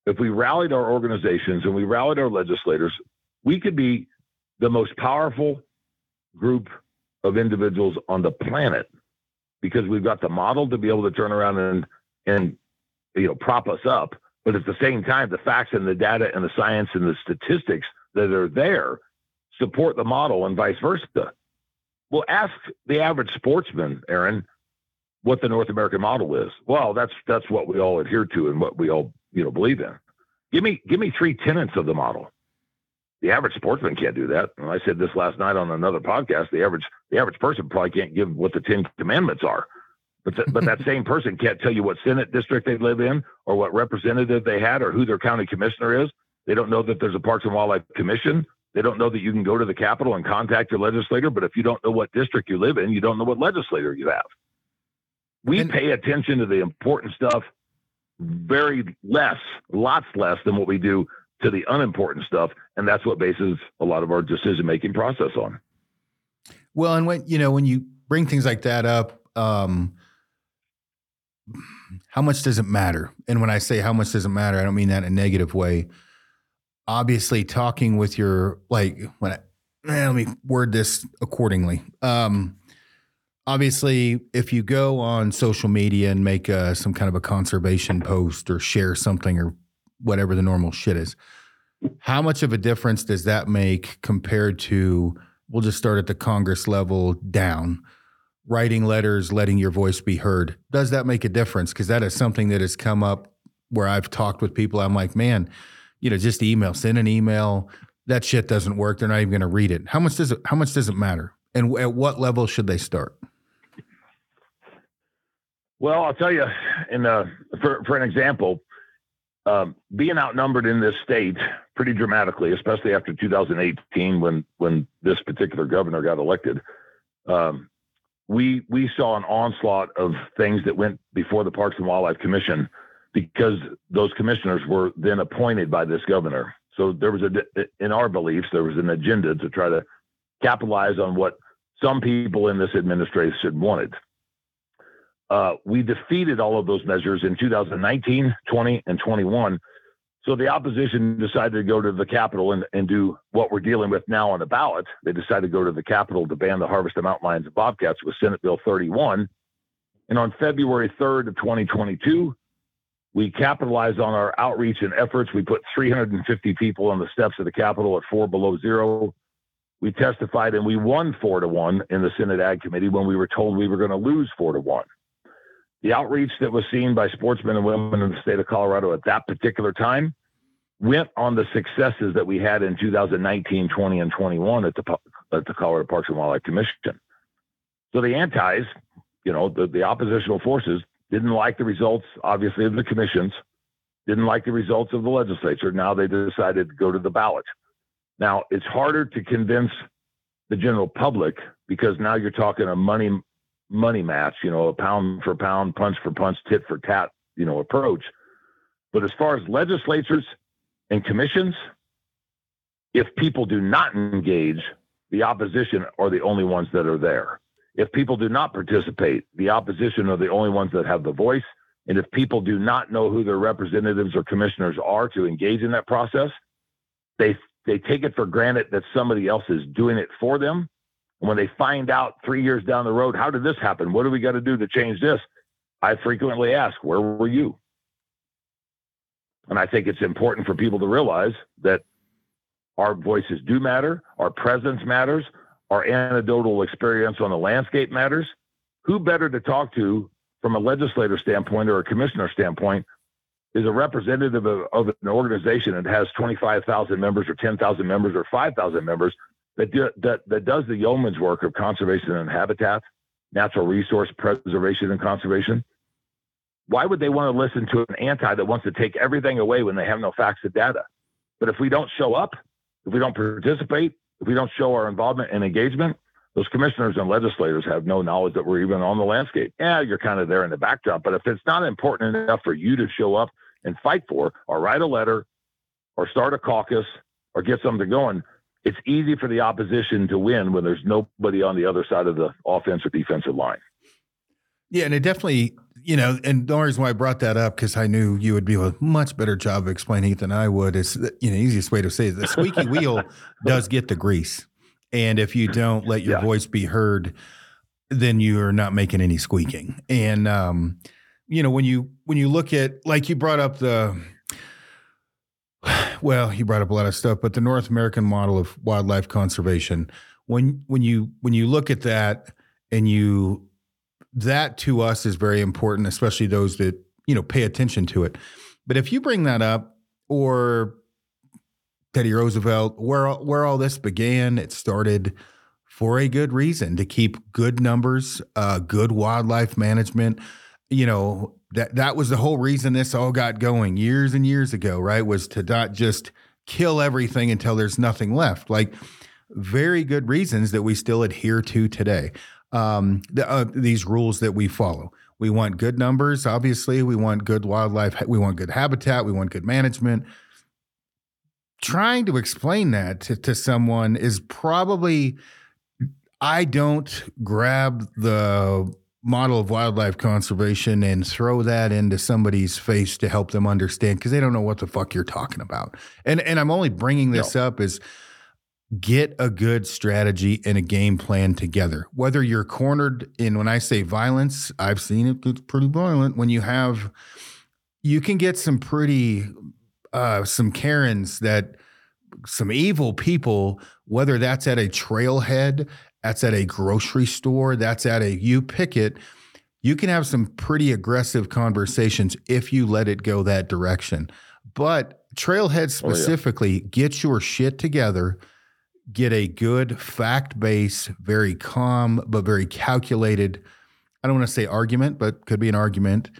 if we rallied our organizations and we rallied our legislators, we could be the most powerful group of individuals on the planet because we've got the model to be able to turn around and and you know prop us up, but at the same time, the facts and the data and the science and the statistics that are there support the model and vice versa. Well, ask the average sportsman, Aron, what the North American model is. Well, that's that's what we all adhere to and what we all you know believe in. Give me give me three tenets of the model. The average sportsman can't do that. And I said this last night on another podcast. The average the average person probably can't give what the Ten Commandments are. But th- but that same person can't tell you what Senate district they live in, or what representative they had, or who their county commissioner is. They don't know that there's a Parks and Wildlife Commission. They don't know that you can go to the Capitol and contact your legislator. But if you don't know what district you live in, you don't know what legislator you have. We And- pay attention to the important stuff very less, lots less than what we do to the unimportant stuff. And that's what bases a lot of our decision making process on. Well, and when you know when you bring things like that up, um, how much does it matter? And when I say how much does it matter, I don't mean that in a negative way. Obviously, talking with your like when I, eh, let me word this accordingly. Um, obviously, if you go on social media and make uh, some kind of a conservation post or share something or whatever the normal shit is, how much of a difference does that make compared to? We'll just start at the Congress level down writing letters, letting your voice be heard. Does that make a difference? Because that is something that has come up where I've talked with people. I'm like, man, you know, just email, send an email. That shit doesn't work. They're not even going to read it. How much does it? How much does it matter? And at what level should they start? Well, I'll tell you, in uh, for for an example, um, being outnumbered in this state pretty dramatically, especially after 2018 when when this particular governor got elected. Um, we we saw an onslaught of things that went before the Parks and Wildlife Commission because those commissioners were then appointed by this governor. So there was a in our beliefs there was an agenda to try to capitalize on what some people in this administration wanted. Uh, we defeated all of those measures in 2019, 20, and 21 so the opposition decided to go to the Capitol and, and do what we're dealing with now on the ballot. They decided to go to the Capitol to ban the harvest of mountain lions and bobcats with Senate Bill 31. And on February 3rd of 2022, we capitalized on our outreach and efforts. We put 350 people on the steps of the Capitol at four below zero. We testified and we won four to one in the Senate Ag Committee when we were told we were going to lose four to one. The outreach that was seen by sportsmen and women in the state of Colorado at that particular time went on the successes that we had in 2019, 20, and 21 at the, at the Colorado Parks and Wildlife Commission. So the antis, you know, the, the oppositional forces didn't like the results, obviously, of the commissions, didn't like the results of the legislature. Now they decided to go to the ballot. Now it's harder to convince the general public because now you're talking a money money match, you know, a pound for pound, punch for punch, tit for tat, you know, approach. But as far as legislatures and commissions, if people do not engage, the opposition are the only ones that are there. If people do not participate, the opposition are the only ones that have the voice. And if people do not know who their representatives or commissioners are to engage in that process, they they take it for granted that somebody else is doing it for them when they find out three years down the road, how did this happen? What do we got to do to change this? I frequently ask, where were you? And I think it's important for people to realize that our voices do matter, our presence matters, our anecdotal experience on the landscape matters. Who better to talk to from a legislator standpoint or a commissioner standpoint is a representative of, of an organization that has 25,000 members or 10,000 members or 5,000 members that, do, that, that does the yeoman's work of conservation and habitat, natural resource preservation and conservation, why would they want to listen to an anti that wants to take everything away when they have no facts and data? But if we don't show up, if we don't participate, if we don't show our involvement and engagement, those commissioners and legislators have no knowledge that we're even on the landscape. Yeah, you're kind of there in the backdrop, but if it's not important enough for you to show up and fight for, or write a letter, or start a caucus, or get something going, it's easy for the opposition to win when there's nobody on the other side of the offensive defensive line. Yeah, and it definitely, you know, and the reason why I brought that up because I knew you would do a much better job of explaining it than I would. Is you know, easiest way to say it, the squeaky wheel does get the grease, and if you don't let your yeah. voice be heard, then you are not making any squeaking. And um, you know, when you when you look at like you brought up the well, you brought up a lot of stuff, but the North American model of wildlife conservation, when when you when you look at that and you that to us is very important, especially those that you know pay attention to it. But if you bring that up, or Teddy Roosevelt, where where all this began, it started for a good reason to keep good numbers, uh, good wildlife management. You know, that that was the whole reason this all got going years and years ago, right? Was to not just kill everything until there's nothing left. Like very good reasons that we still adhere to today. Um, the, uh, these rules that we follow. We want good numbers, obviously. We want good wildlife. We want good habitat. We want good management. Trying to explain that to, to someone is probably, I don't grab the model of wildlife conservation and throw that into somebody's face to help them understand because they don't know what the fuck you're talking about. And and I'm only bringing this no. up is get a good strategy and a game plan together. Whether you're cornered in, when I say violence, I've seen it get pretty violent. When you have, you can get some pretty, uh, some Karens that, some evil people, whether that's at a trailhead, that's at a grocery store, that's at a, you pick it, you can have some pretty aggressive conversations if you let it go that direction. But trailhead specifically, oh, yeah. get your shit together get a good fact based, very calm, but very calculated. I don't want to say argument, but could be an argument.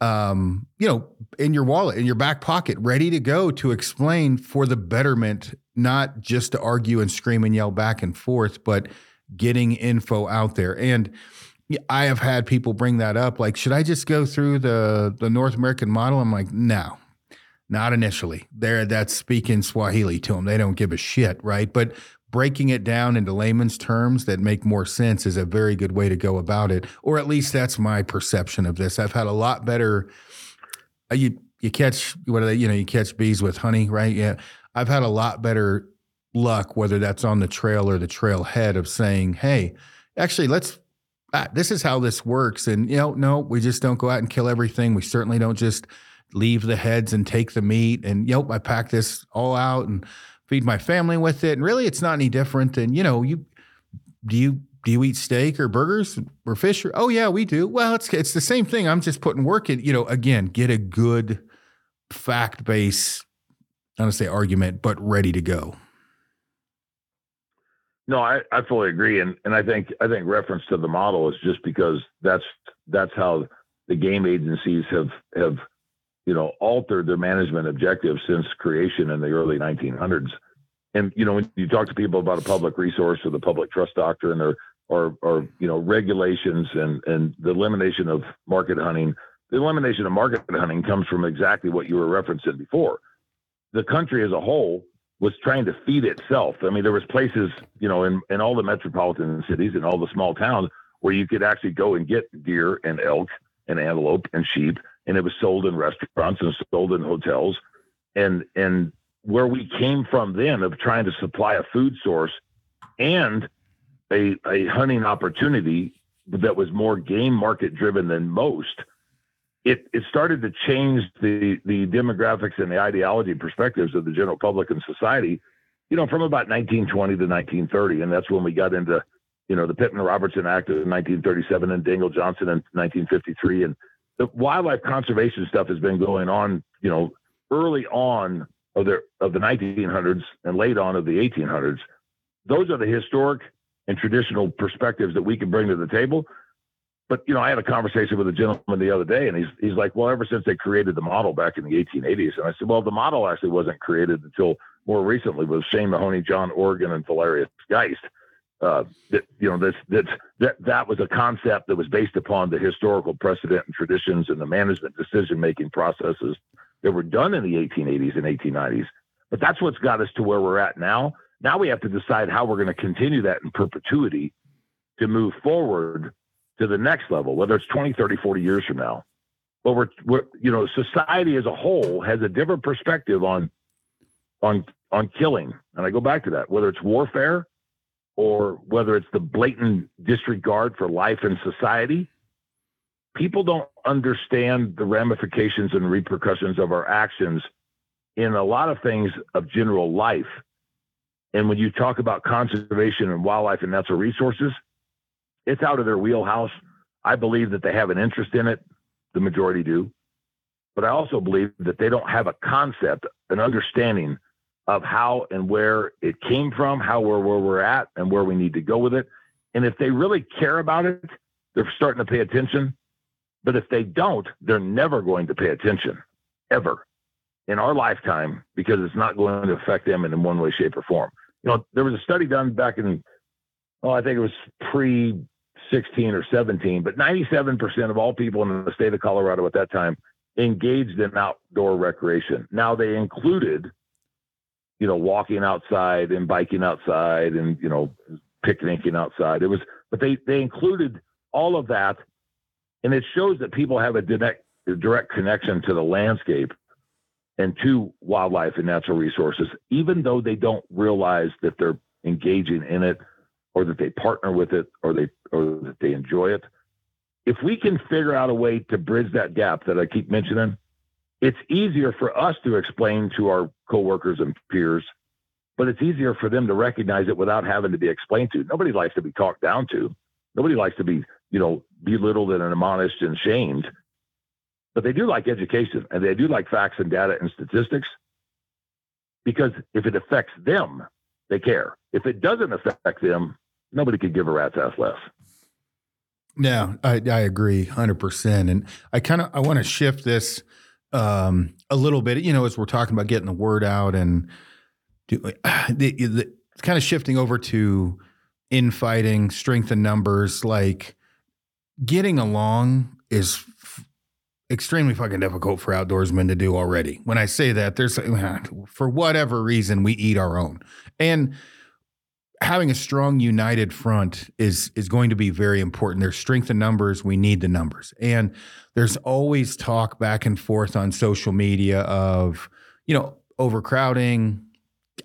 Um, you know, in your wallet, in your back pocket, ready to go to explain for the betterment, not just to argue and scream and yell back and forth, but getting info out there. And I have had people bring that up, like, should I just go through the the North American model? I'm like, no, not initially. They're that's speaking Swahili to them. They don't give a shit, right? But breaking it down into layman's terms that make more sense is a very good way to go about it. Or at least that's my perception of this. I've had a lot better. Uh, you you catch what are they? You know, you catch bees with honey, right? Yeah, I've had a lot better luck, whether that's on the trail or the trailhead, of saying, "Hey, actually, let's ah, this is how this works. And, you know, no, we just don't go out and kill everything. We certainly don't just leave the heads and take the meat. And yep, I pack this all out and feed my family with it. And really, it's not any different than you know you do you do you eat steak or burgers or fish? Or, oh yeah, we do. Well, it's it's the same thing. I'm just putting work in. You know, again, get a good fact base. I don't say argument, but ready to go. No, I, I fully agree, and and I think I think reference to the model is just because that's that's how the game agencies have have you know, altered their management objectives since creation in the early 1900s. And you know, when you talk to people about a public resource or the public trust doctrine or or or you know regulations and and the elimination of market hunting, the elimination of market hunting comes from exactly what you were referencing before. The country as a whole was trying to feed itself. I mean, there was places, you know, in, in all the metropolitan cities and all the small towns where you could actually go and get deer and elk and antelope and sheep and it was sold in restaurants and sold in hotels and and where we came from then of trying to supply a food source and a, a hunting opportunity that was more game market driven than most it it started to change the the demographics and the ideology perspectives of the general public and society you know from about 1920 to 1930 and that's when we got into you know the Pittman Robertson Act of 1937 and Dingell Johnson in 1953 and the wildlife conservation stuff has been going on, you know, early on of the of the 1900s and late on of the 1800s. Those are the historic and traditional perspectives that we can bring to the table. But you know, I had a conversation with a gentleman the other day, and he's he's like, "Well, ever since they created the model back in the 1880s," and I said, "Well, the model actually wasn't created until more recently with Shane Mahoney, John Organ, and Valerius Geist." uh, that you know this that that that was a concept that was based upon the historical precedent and traditions and the management decision making processes that were done in the 1880s and 1890s. But that's what's got us to where we're at now. Now we have to decide how we're going to continue that in perpetuity to move forward to the next level, whether it's 20, 30, 40 years from now. But we're, we're you know, society as a whole has a different perspective on on on killing. And I go back to that, whether it's warfare or whether it's the blatant disregard for life and society, people don't understand the ramifications and repercussions of our actions in a lot of things of general life. And when you talk about conservation and wildlife and natural resources, it's out of their wheelhouse. I believe that they have an interest in it. The majority do. But I also believe that they don't have a concept, an understanding of how and where it came from, how we're where we're at, and where we need to go with it. And if they really care about it, they're starting to pay attention. But if they don't, they're never going to pay attention, ever, in our lifetime, because it's not going to affect them in one way, shape, or form. You know, there was a study done back in, oh, I think it was pre 16 or 17, but 97% of all people in the state of Colorado at that time engaged in outdoor recreation. Now they included you know, walking outside and biking outside and, you know, picnicking outside. It was, but they, they included all of that. And it shows that people have a direct, direct connection to the landscape and to wildlife and natural resources, even though they don't realize that they're engaging in it or that they partner with it or they or that they enjoy it. If we can figure out a way to bridge that gap that I keep mentioning, it's easier for us to explain to our coworkers and peers, but it's easier for them to recognize it without having to be explained to. Nobody likes to be talked down to. Nobody likes to be, you know, belittled and admonished and shamed. But they do like education and they do like facts and data and statistics because if it affects them, they care. If it doesn't affect them, nobody could give a rat's ass less. Yeah, I, I agree 100%. And I kind of I want to shift this um, a little bit, you know, as we're talking about getting the word out and do, the, the, kind of shifting over to infighting, strength in numbers, like getting along is extremely fucking difficult for outdoorsmen to do already. When I say that, there's for whatever reason we eat our own. And having a strong united front is is going to be very important. There's strength in numbers. We need the numbers, and there's always talk back and forth on social media of you know overcrowding.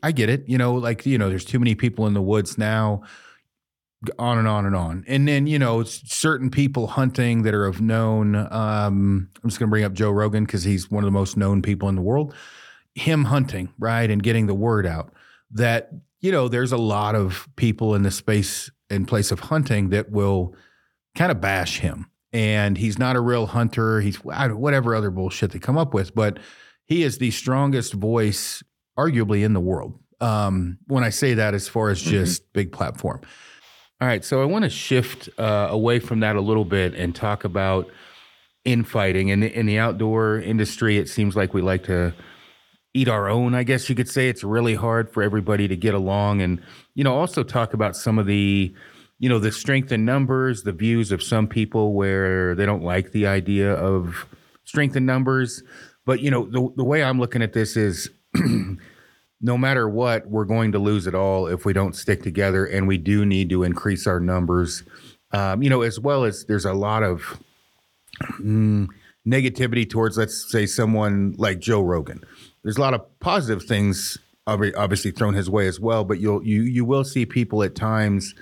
I get it. You know, like you know, there's too many people in the woods now. On and on and on, and then you know, certain people hunting that are of known. Um, I'm just going to bring up Joe Rogan because he's one of the most known people in the world. Him hunting, right, and getting the word out that you know, there's a lot of people in the space in place of hunting that will kind of bash him. And he's not a real hunter. He's whatever other bullshit they come up with, but he is the strongest voice, arguably, in the world. Um, when I say that, as far as mm-hmm. just mm-hmm. big platform. All right, so I want to shift uh, away from that a little bit and talk about infighting. In in the outdoor industry, it seems like we like to eat our own, I guess you could say. It's really hard for everybody to get along and, you know, also talk about some of the, you know, the strength in numbers, the views of some people where they don't like the idea of strength in numbers. But, you know, the, the way I'm looking at this is no matter what, we're going to lose it all if we don't stick together. And we do need to increase our numbers, um, you know, as well as there's a lot of mm, negativity towards, let's say, someone like Joe Rogan there's a lot of positive things obviously thrown his way as well, but you'll you you will see people at times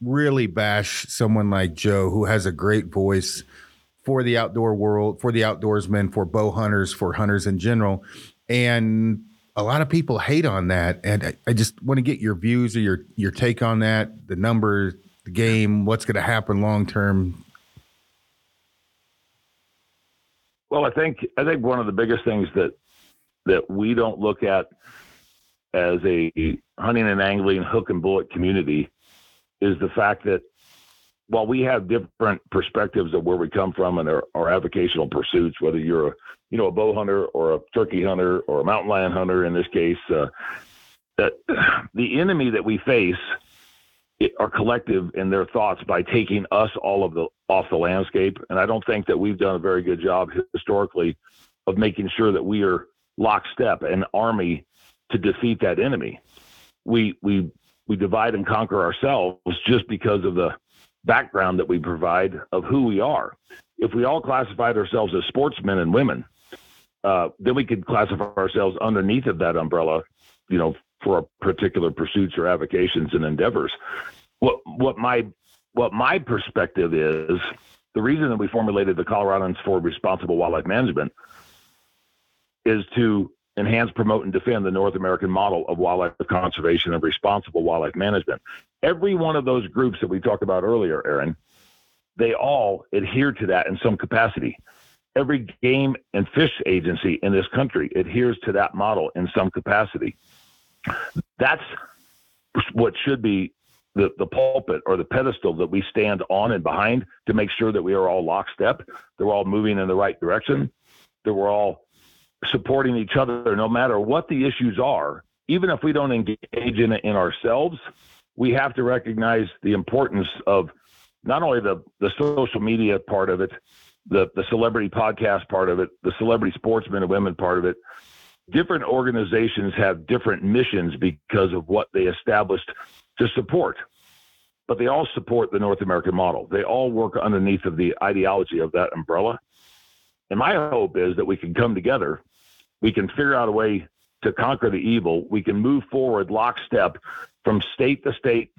really bash someone like Joe who has a great voice for the outdoor world, for the outdoorsmen, for bow hunters, for hunters in general. And a lot of people hate on that. And I, I just want to get your views or your your take on that, the numbers, the game, what's going to happen long term. Well, I think I think one of the biggest things that that we don't look at as a hunting and angling hook and bullet community is the fact that while we have different perspectives of where we come from and our, our avocational pursuits, whether you're a you know a bow hunter or a turkey hunter or a mountain lion hunter in this case, uh, that the enemy that we face are collective in their thoughts by taking us all of the off the landscape. And I don't think that we've done a very good job historically of making sure that we are lockstep, an army to defeat that enemy. We we we divide and conquer ourselves just because of the background that we provide of who we are. If we all classified ourselves as sportsmen and women, uh, then we could classify ourselves underneath of that umbrella, you know, for particular pursuits or avocations and endeavors. What what my what my perspective is, the reason that we formulated the Coloradans for Responsible Wildlife Management is to enhance, promote, and defend the North American model of wildlife conservation and responsible wildlife management. Every one of those groups that we talked about earlier, Aron, they all adhere to that in some capacity. Every game and fish agency in this country adheres to that model in some capacity. That's what should be the, the pulpit or the pedestal that we stand on and behind to make sure that we are all lockstep, that we're all moving in the right direction, that we're all supporting each other no matter what the issues are, even if we don't engage in it in ourselves, we have to recognize the importance of not only the, the social media part of it, the, the celebrity podcast part of it, the celebrity sportsmen and women part of it. Different organizations have different missions because of what they established to support, but they all support the North American model. They all work underneath of the ideology of that umbrella. And my hope is that we can come together we can figure out a way to conquer the evil. We can move forward lockstep from state to state,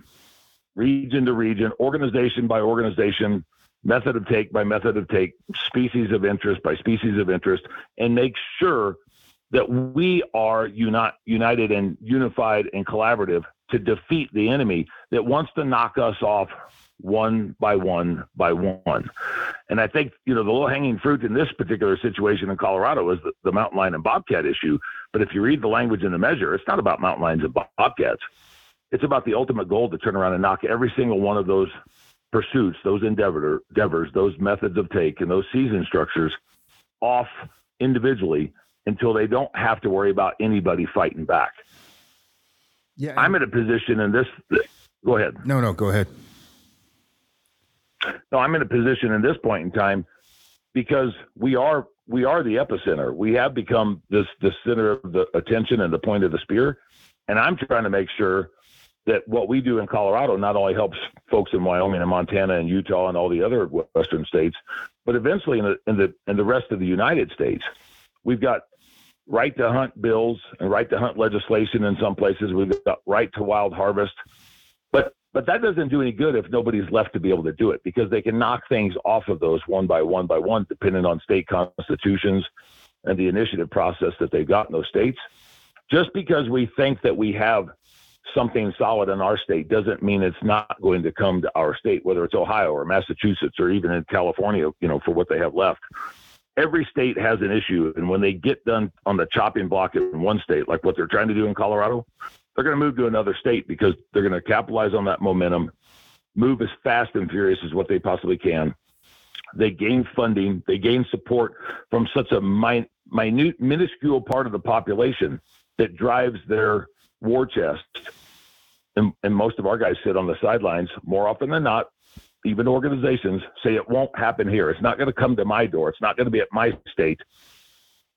region to region, organization by organization, method of take by method of take, species of interest by species of interest, and make sure that we are uni- united and unified and collaborative to defeat the enemy that wants to knock us off one by one by one. And I think, you know, the low hanging fruit in this particular situation in Colorado is the, the, mountain lion and bobcat issue. But if you read the language in the measure, it's not about mountain lions and bobcats. It's about the ultimate goal to turn around and knock every single one of those pursuits, those endeavor, endeavors, those methods of take, and those season structures off individually until they don't have to worry about anybody fighting back. Yeah, I'm in a position in this. Go ahead. No, no, go ahead. No, I'm in a position in this point in time because we are we are the epicenter. We have become this the center of the attention and the point of the spear, and I'm trying to make sure that what we do in Colorado not only helps folks in Wyoming and Montana and Utah and all the other western states, but eventually in the in the in the rest of the United States, we've got right to hunt bills and right to hunt legislation in some places. We've got right to wild harvest, but but that doesn't do any good if nobody's left to be able to do it because they can knock things off of those one by one by one, depending on state constitutions and the initiative process that they've got in those states. Just because we think that we have something solid in our state doesn't mean it's not going to come to our state, whether it's Ohio or Massachusetts or even in California, you know, for what they have left. Every state has an issue. And when they get done on the chopping block in one state, like what they're trying to do in Colorado, they're going to move to another state because they're going to capitalize on that momentum, move as fast and furious as what they possibly can. They gain funding, they gain support from such a minute, minuscule part of the population that drives their war chest. And, and most of our guys sit on the sidelines more often than not. Even organizations say it won't happen here. It's not going to come to my door. It's not going to be at my state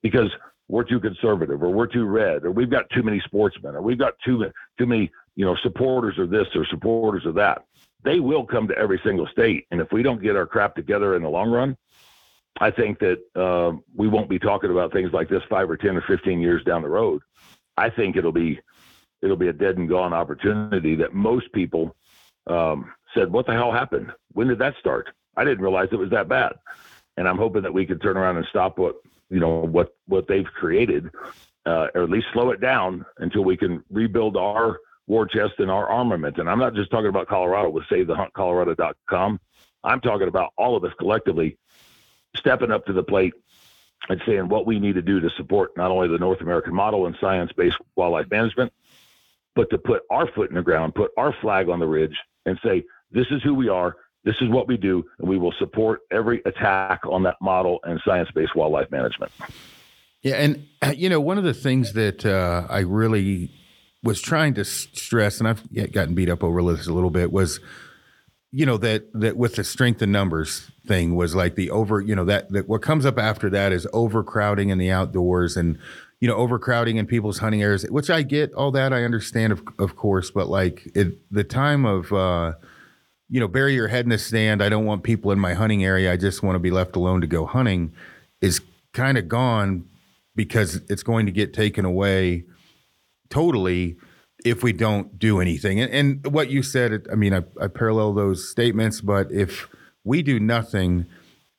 because we're too conservative or we're too red or we've got too many sportsmen or we've got too too many you know supporters of this or supporters of that they will come to every single state and if we don't get our crap together in the long run i think that uh, we won't be talking about things like this five or ten or 15 years down the road i think it'll be it'll be a dead and gone opportunity that most people um, said, "What the hell happened? When did that start? I didn't realize it was that bad." And I'm hoping that we can turn around and stop what you know what what they've created, uh, or at least slow it down until we can rebuild our war chest and our armament. And I'm not just talking about Colorado with SaveTheHuntColorado.com. I'm talking about all of us collectively stepping up to the plate and saying what we need to do to support not only the North American model and science-based wildlife management, but to put our foot in the ground, put our flag on the ridge, and say, this is who we are, this is what we do, and we will support every attack on that model and science based wildlife management. Yeah. And, you know, one of the things that uh, I really was trying to stress, and I've gotten beat up over this a little bit, was, you know, that, that with the strength in numbers thing was like the over, you know, that, that what comes up after that is overcrowding in the outdoors and, you know, overcrowding in people's hunting areas, which I get all that. I understand, of, of course, but like it, the time of, uh, you know, bury your head in the sand. I don't want people in my hunting area. I just want to be left alone to go hunting is kind of gone because it's going to get taken away totally if we don't do anything. And, and what you said, I mean, I, I parallel those statements, but if we do nothing,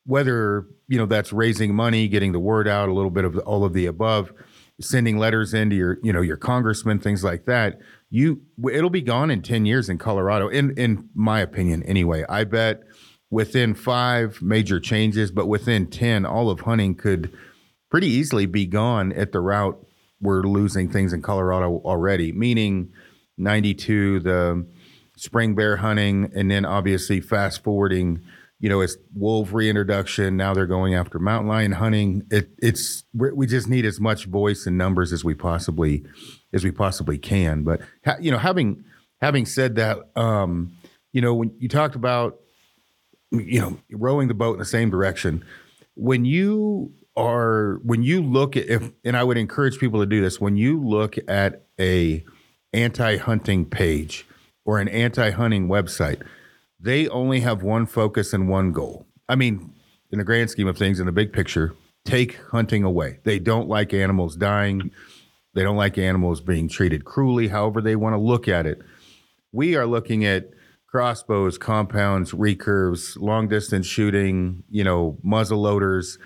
whether, you know, that's raising money, getting the word out, a little bit of all of the above, sending letters into your, you know, your congressman, things like that. You, it'll be gone in ten years in Colorado. In in my opinion, anyway. I bet within five major changes, but within ten, all of hunting could pretty easily be gone at the route we're losing things in Colorado already. Meaning, ninety two, the spring bear hunting, and then obviously fast forwarding you know, it's wolf reintroduction. Now they're going after mountain lion hunting. It, it's we just need as much voice and numbers as we possibly as we possibly can. But you know, having having said that, um, you know, when you talked about you know rowing the boat in the same direction, when you are when you look at if and I would encourage people to do this when you look at a anti-hunting page or an anti-hunting website they only have one focus and one goal. I mean, in the grand scheme of things, in the big picture, take hunting away. They don't like animals dying. They don't like animals being treated cruelly, however they want to look at it. We are looking at crossbows, compounds, recurves, long distance shooting, you know, muzzle loaders,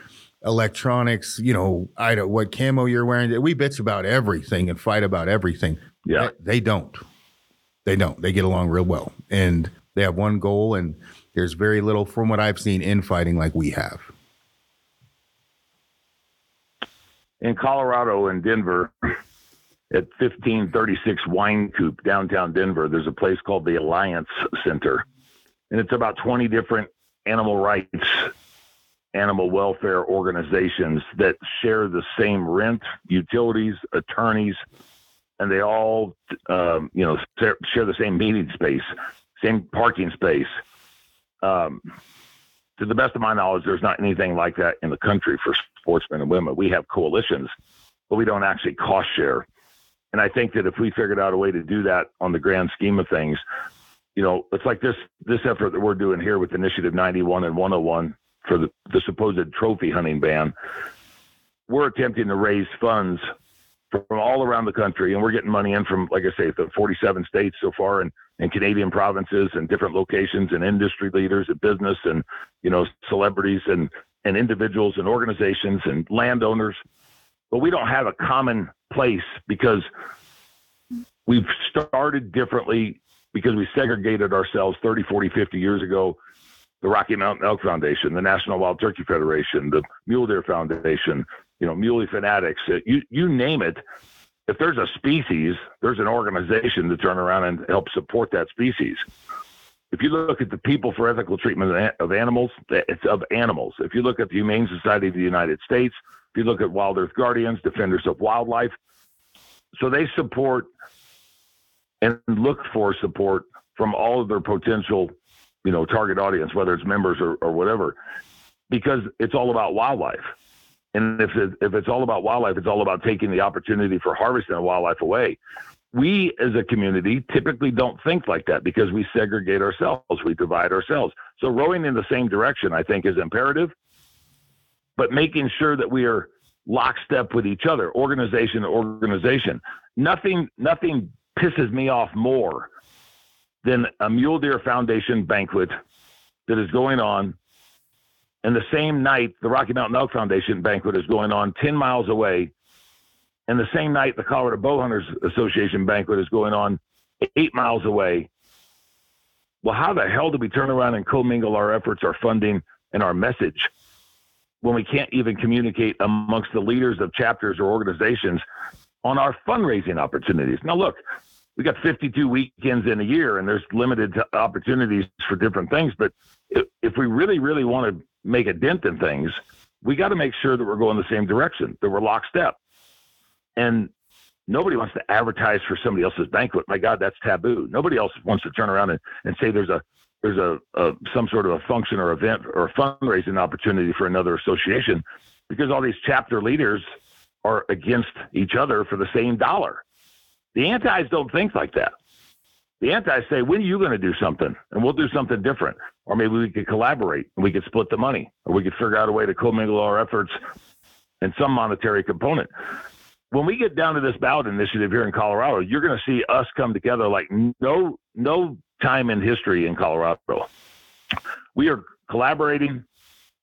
electronics, you know, I don't what camo you're wearing. We bitch about everything and fight about everything. Yeah. They, they don't. They don't. They get along real well. And they have one goal and there's very little from what I've seen infighting like we have. In Colorado and Denver, at 1536 Wynkoop, downtown Denver, there's a place called the Alliance Center. And it's about 20 different animal rights, animal welfare organizations that share the same rent, utilities, attorneys, and they all, um, you know, share the same meeting space, same parking space. Um, to the best of my knowledge, there's not anything like that in the country for sportsmen and women. We have coalitions, but we don't actually cost share. And I think that if we figured out a way to do that on the grand scheme of things, you know, it's like this this effort that we're doing here with Initiative 91 and 101 for the, the supposed trophy hunting ban. We're attempting to raise funds from all around the country, and we're getting money in from, like I say, the 47 states so far, and, and Canadian provinces, and different locations, and industry leaders, and business, and you know, celebrities, and and individuals, and organizations, and landowners. But we don't have a common place because we've started differently because we segregated ourselves 30, 40, 50 years ago. The Rocky Mountain Elk Foundation, the National Wild Turkey Federation, the Mule Deer Foundation, you know, Muley Fanatics, uh, you, you name it. If there's a species, there's an organization to turn around and help support that species. If you look at the People for Ethical Treatment of Animals, it's of animals. If you look at the Humane Society of the United States, if you look at Wild Earth Guardians, Defenders of Wildlife, so they support and look for support from all of their potential, you know, target audience, whether it's members or, or whatever, because it's all about wildlife. And if it, if it's all about wildlife, it's all about taking the opportunity for harvesting wildlife away. We as a community typically don't think like that because we segregate ourselves, we divide ourselves. So rowing in the same direction, I think, is imperative but making sure that we are lockstep with each other, organization to organization. Nothing, nothing pisses me off more than a Mule Deer Foundation banquet that is going on. And the same night, the Rocky Mountain Elk Foundation banquet is going on 10 miles away. And the same night, the Colorado Bowhunters Association banquet is going on eight miles away. Well, how the hell do we turn around and commingle our efforts, our funding, and our message? when we can't even communicate amongst the leaders of chapters or organizations on our fundraising opportunities. Now, look, we got 52 weekends in a year and there's limited opportunities for different things. But if, if we really, really want to make a dent in things, we got to make sure that we're going the same direction, that we're lockstep. And nobody wants to advertise for somebody else's banquet. My God, that's taboo. Nobody else wants to turn around and, and say there's a there's a, a, some sort of a function or event or a fundraising opportunity for another association because all these chapter leaders are against each other for the same dollar. The antis don't think like that. The antis say, when are you going to do something? And we'll do something different. Or maybe we could collaborate and we could split the money or we could figure out a way to commingle our efforts in some monetary component. When we get down to this ballot initiative here in Colorado, you're going to see us come together like no no time in history in Colorado. We are collaborating,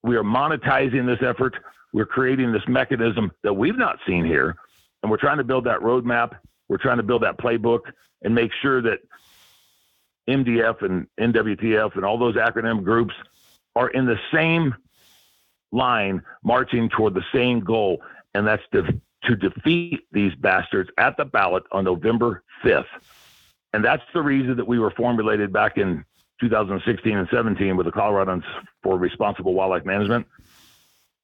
we are monetizing this effort, we're creating this mechanism that we've not seen here, and we're trying to build that roadmap. We're trying to build that playbook and make sure that MDF and NWTF and all those acronym groups are in the same line marching toward the same goal, and that's to, to defeat these bastards at the ballot on November 5th. And that's the reason that we were formulated back in 2016 and 17 with the Coloradans for Responsible Wildlife Management.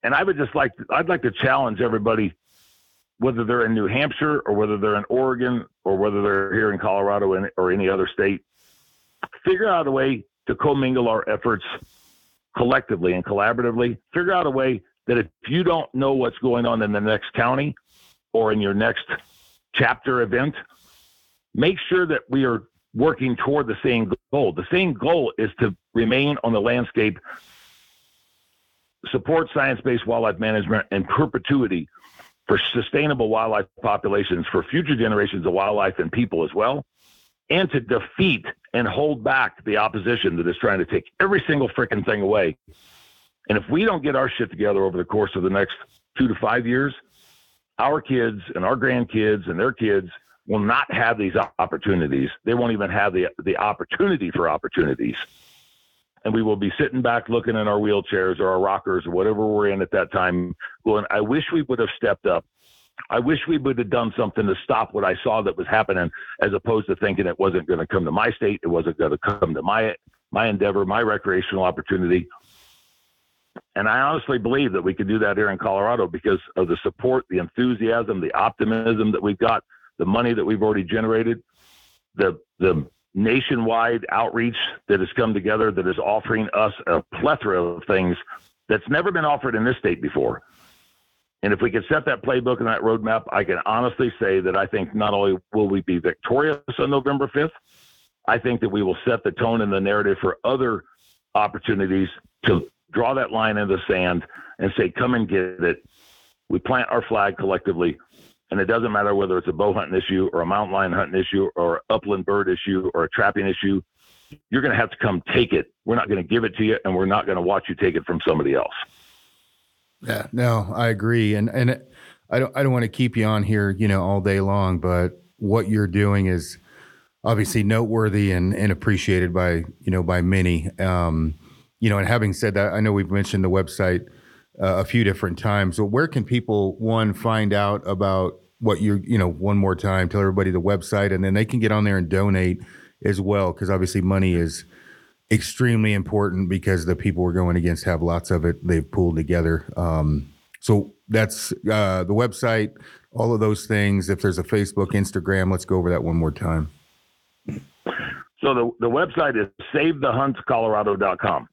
And I would just like, to, I'd like to challenge everybody, whether they're in New Hampshire or whether they're in Oregon or whether they're here in Colorado or any other state, figure out a way to commingle our efforts collectively and collaboratively. Figure out a way that if you don't know what's going on in the next county or in your next chapter event, make sure that we are working toward the same goal. The same goal is to remain on the landscape support science-based wildlife management and perpetuity for sustainable wildlife populations for future generations of wildlife and people as well, and to defeat and hold back the opposition that is trying to take every single freaking thing away. And if we don't get our shit together over the course of the next two to five years, our kids and our grandkids and their kids will not have these opportunities. They won't even have the the opportunity for opportunities. And we will be sitting back looking in our wheelchairs or our rockers or whatever we're in at that time, going, I wish we would have stepped up. I wish we would have done something to stop what I saw that was happening, as opposed to thinking it wasn't going to come to my state, it wasn't going to come to my my endeavor, my recreational opportunity. And I honestly believe that we could do that here in Colorado because of the support, the enthusiasm, the optimism that we've got, the money that we've already generated, the the nationwide outreach that has come together that is offering us a plethora of things that's never been offered in this state before. And if we can set that playbook and that roadmap, I can honestly say that I think not only will we be victorious on November 5th, I think that we will set the tone and the narrative for other opportunities to draw that line in the sand and say, come and get it. We plant our flag collectively. And it doesn't matter whether it's a bow hunting issue or a mountain lion hunting issue or upland bird issue or a trapping issue. You're going to have to come take it. We're not going to give it to you, and we're not going to watch you take it from somebody else. Yeah, no, I agree, and and I don't I don't want to keep you on here, you know, all day long, but what you're doing is obviously noteworthy and, and appreciated by you know by many. Um, you know, and having said that, I know we've mentioned the website uh, a few different times. So where can people one find out about what you're, you know, one more time, tell everybody the website, and then they can get on there and donate as well, because obviously money is extremely important because the people we're going against have lots of it. They've pulled together. Um, so that's uh, the website, all of those things. If there's a Facebook, Instagram, let's go over that one more time. So the, the website is savethehuntcolorado.com.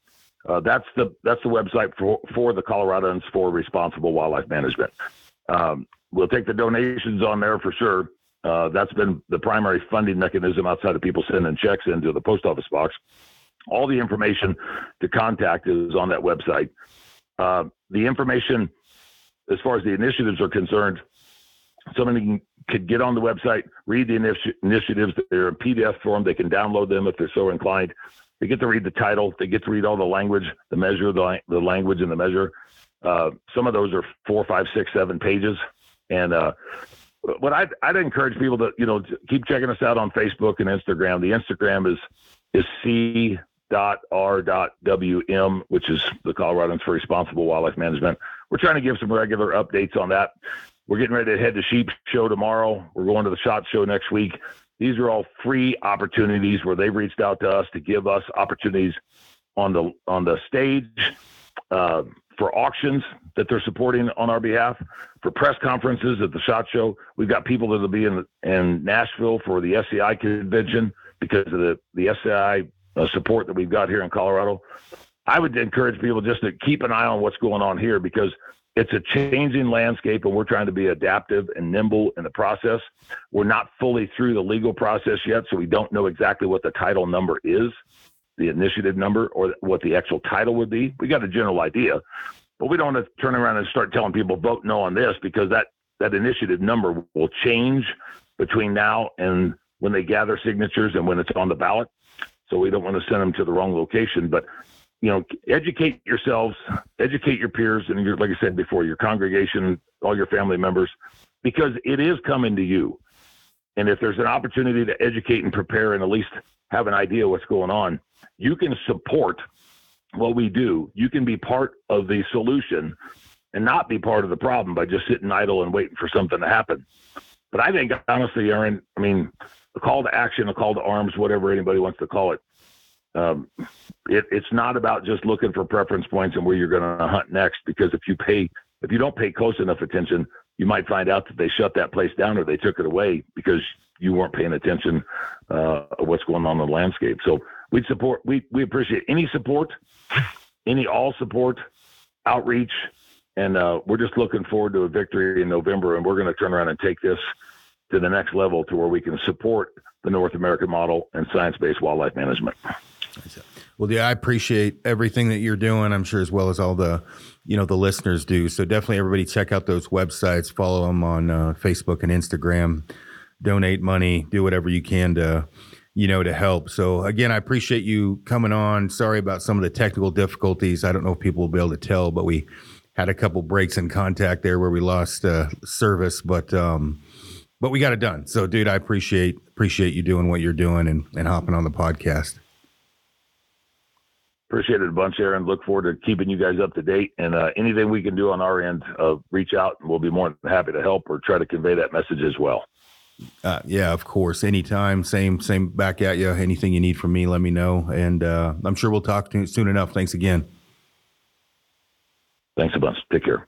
Uh, that's the that's the website for for the Coloradans for responsible wildlife management. Um, we'll take the donations on there for sure. Uh, that's been the primary funding mechanism outside of people sending checks into the post office box. All the information to contact is on that website. Uh, the information, as far as the initiatives are concerned, somebody can, could get on the website, read the initi- initiatives. They're in PDF form. They can download them if they're so inclined. They get to read the title. They get to read all the language, the measure, the, the language, and the measure. Uh, some of those are four, five, six, seven pages. And uh, what I'd, I'd encourage people to, you know, to keep checking us out on Facebook and Instagram. The Instagram is is c dot r dot wm, which is the Coloradans for Responsible Wildlife Management. We're trying to give some regular updates on that. We're getting ready to head to Sheep Show tomorrow. We're going to the Shot Show next week. These are all free opportunities where they've reached out to us to give us opportunities on the on the stage uh, for auctions that they're supporting on our behalf, for press conferences at the Shot Show. We've got people that will be in in Nashville for the SCI convention because of the the SCI uh, support that we've got here in Colorado. I would encourage people just to keep an eye on what's going on here because it's a changing landscape and we're trying to be adaptive and nimble in the process. We're not fully through the legal process yet, so we don't know exactly what the title number is, the initiative number, or what the actual title would be. We got a general idea, but we don't want to turn around and start telling people vote no on this because that, that initiative number will change between now and when they gather signatures and when it's on the ballot. So we don't want to send them to the wrong location. But you know, educate yourselves, educate your peers, and your, like I said before, your congregation, all your family members, because it is coming to you. And if there's an opportunity to educate and prepare and at least have an idea what's going on, you can support what we do. You can be part of the solution and not be part of the problem by just sitting idle and waiting for something to happen. But I think, honestly, Aron, I mean, a call to action, a call to arms, whatever anybody wants to call it, um, it, it's not about just looking for preference points and where you're going to hunt next. Because if you pay, if you don't pay close enough attention, you might find out that they shut that place down or they took it away because you weren't paying attention uh, what's going on in the landscape. So we support, we we appreciate any support, any all support, outreach, and uh, we're just looking forward to a victory in November. And we're going to turn around and take this to the next level to where we can support the North American model and science-based wildlife management. Well, yeah, I appreciate everything that you're doing. I'm sure as well as all the, you know, the listeners do. So definitely, everybody check out those websites. Follow them on uh, Facebook and Instagram. Donate money. Do whatever you can to, you know, to help. So again, I appreciate you coming on. Sorry about some of the technical difficulties. I don't know if people will be able to tell, but we had a couple breaks in contact there where we lost uh, service, but um, but we got it done. So, dude, I appreciate appreciate you doing what you're doing and and hopping on the podcast. Appreciate it a bunch, Aron. Look forward to keeping you guys up to date. And uh, anything we can do on our end, uh, reach out and we'll be more than happy to help or try to convey that message as well. Uh, yeah, of course. Anytime, same, same back at you. Anything you need from me, let me know. And uh, I'm sure we'll talk to you soon enough. Thanks again. Thanks a bunch. Take care.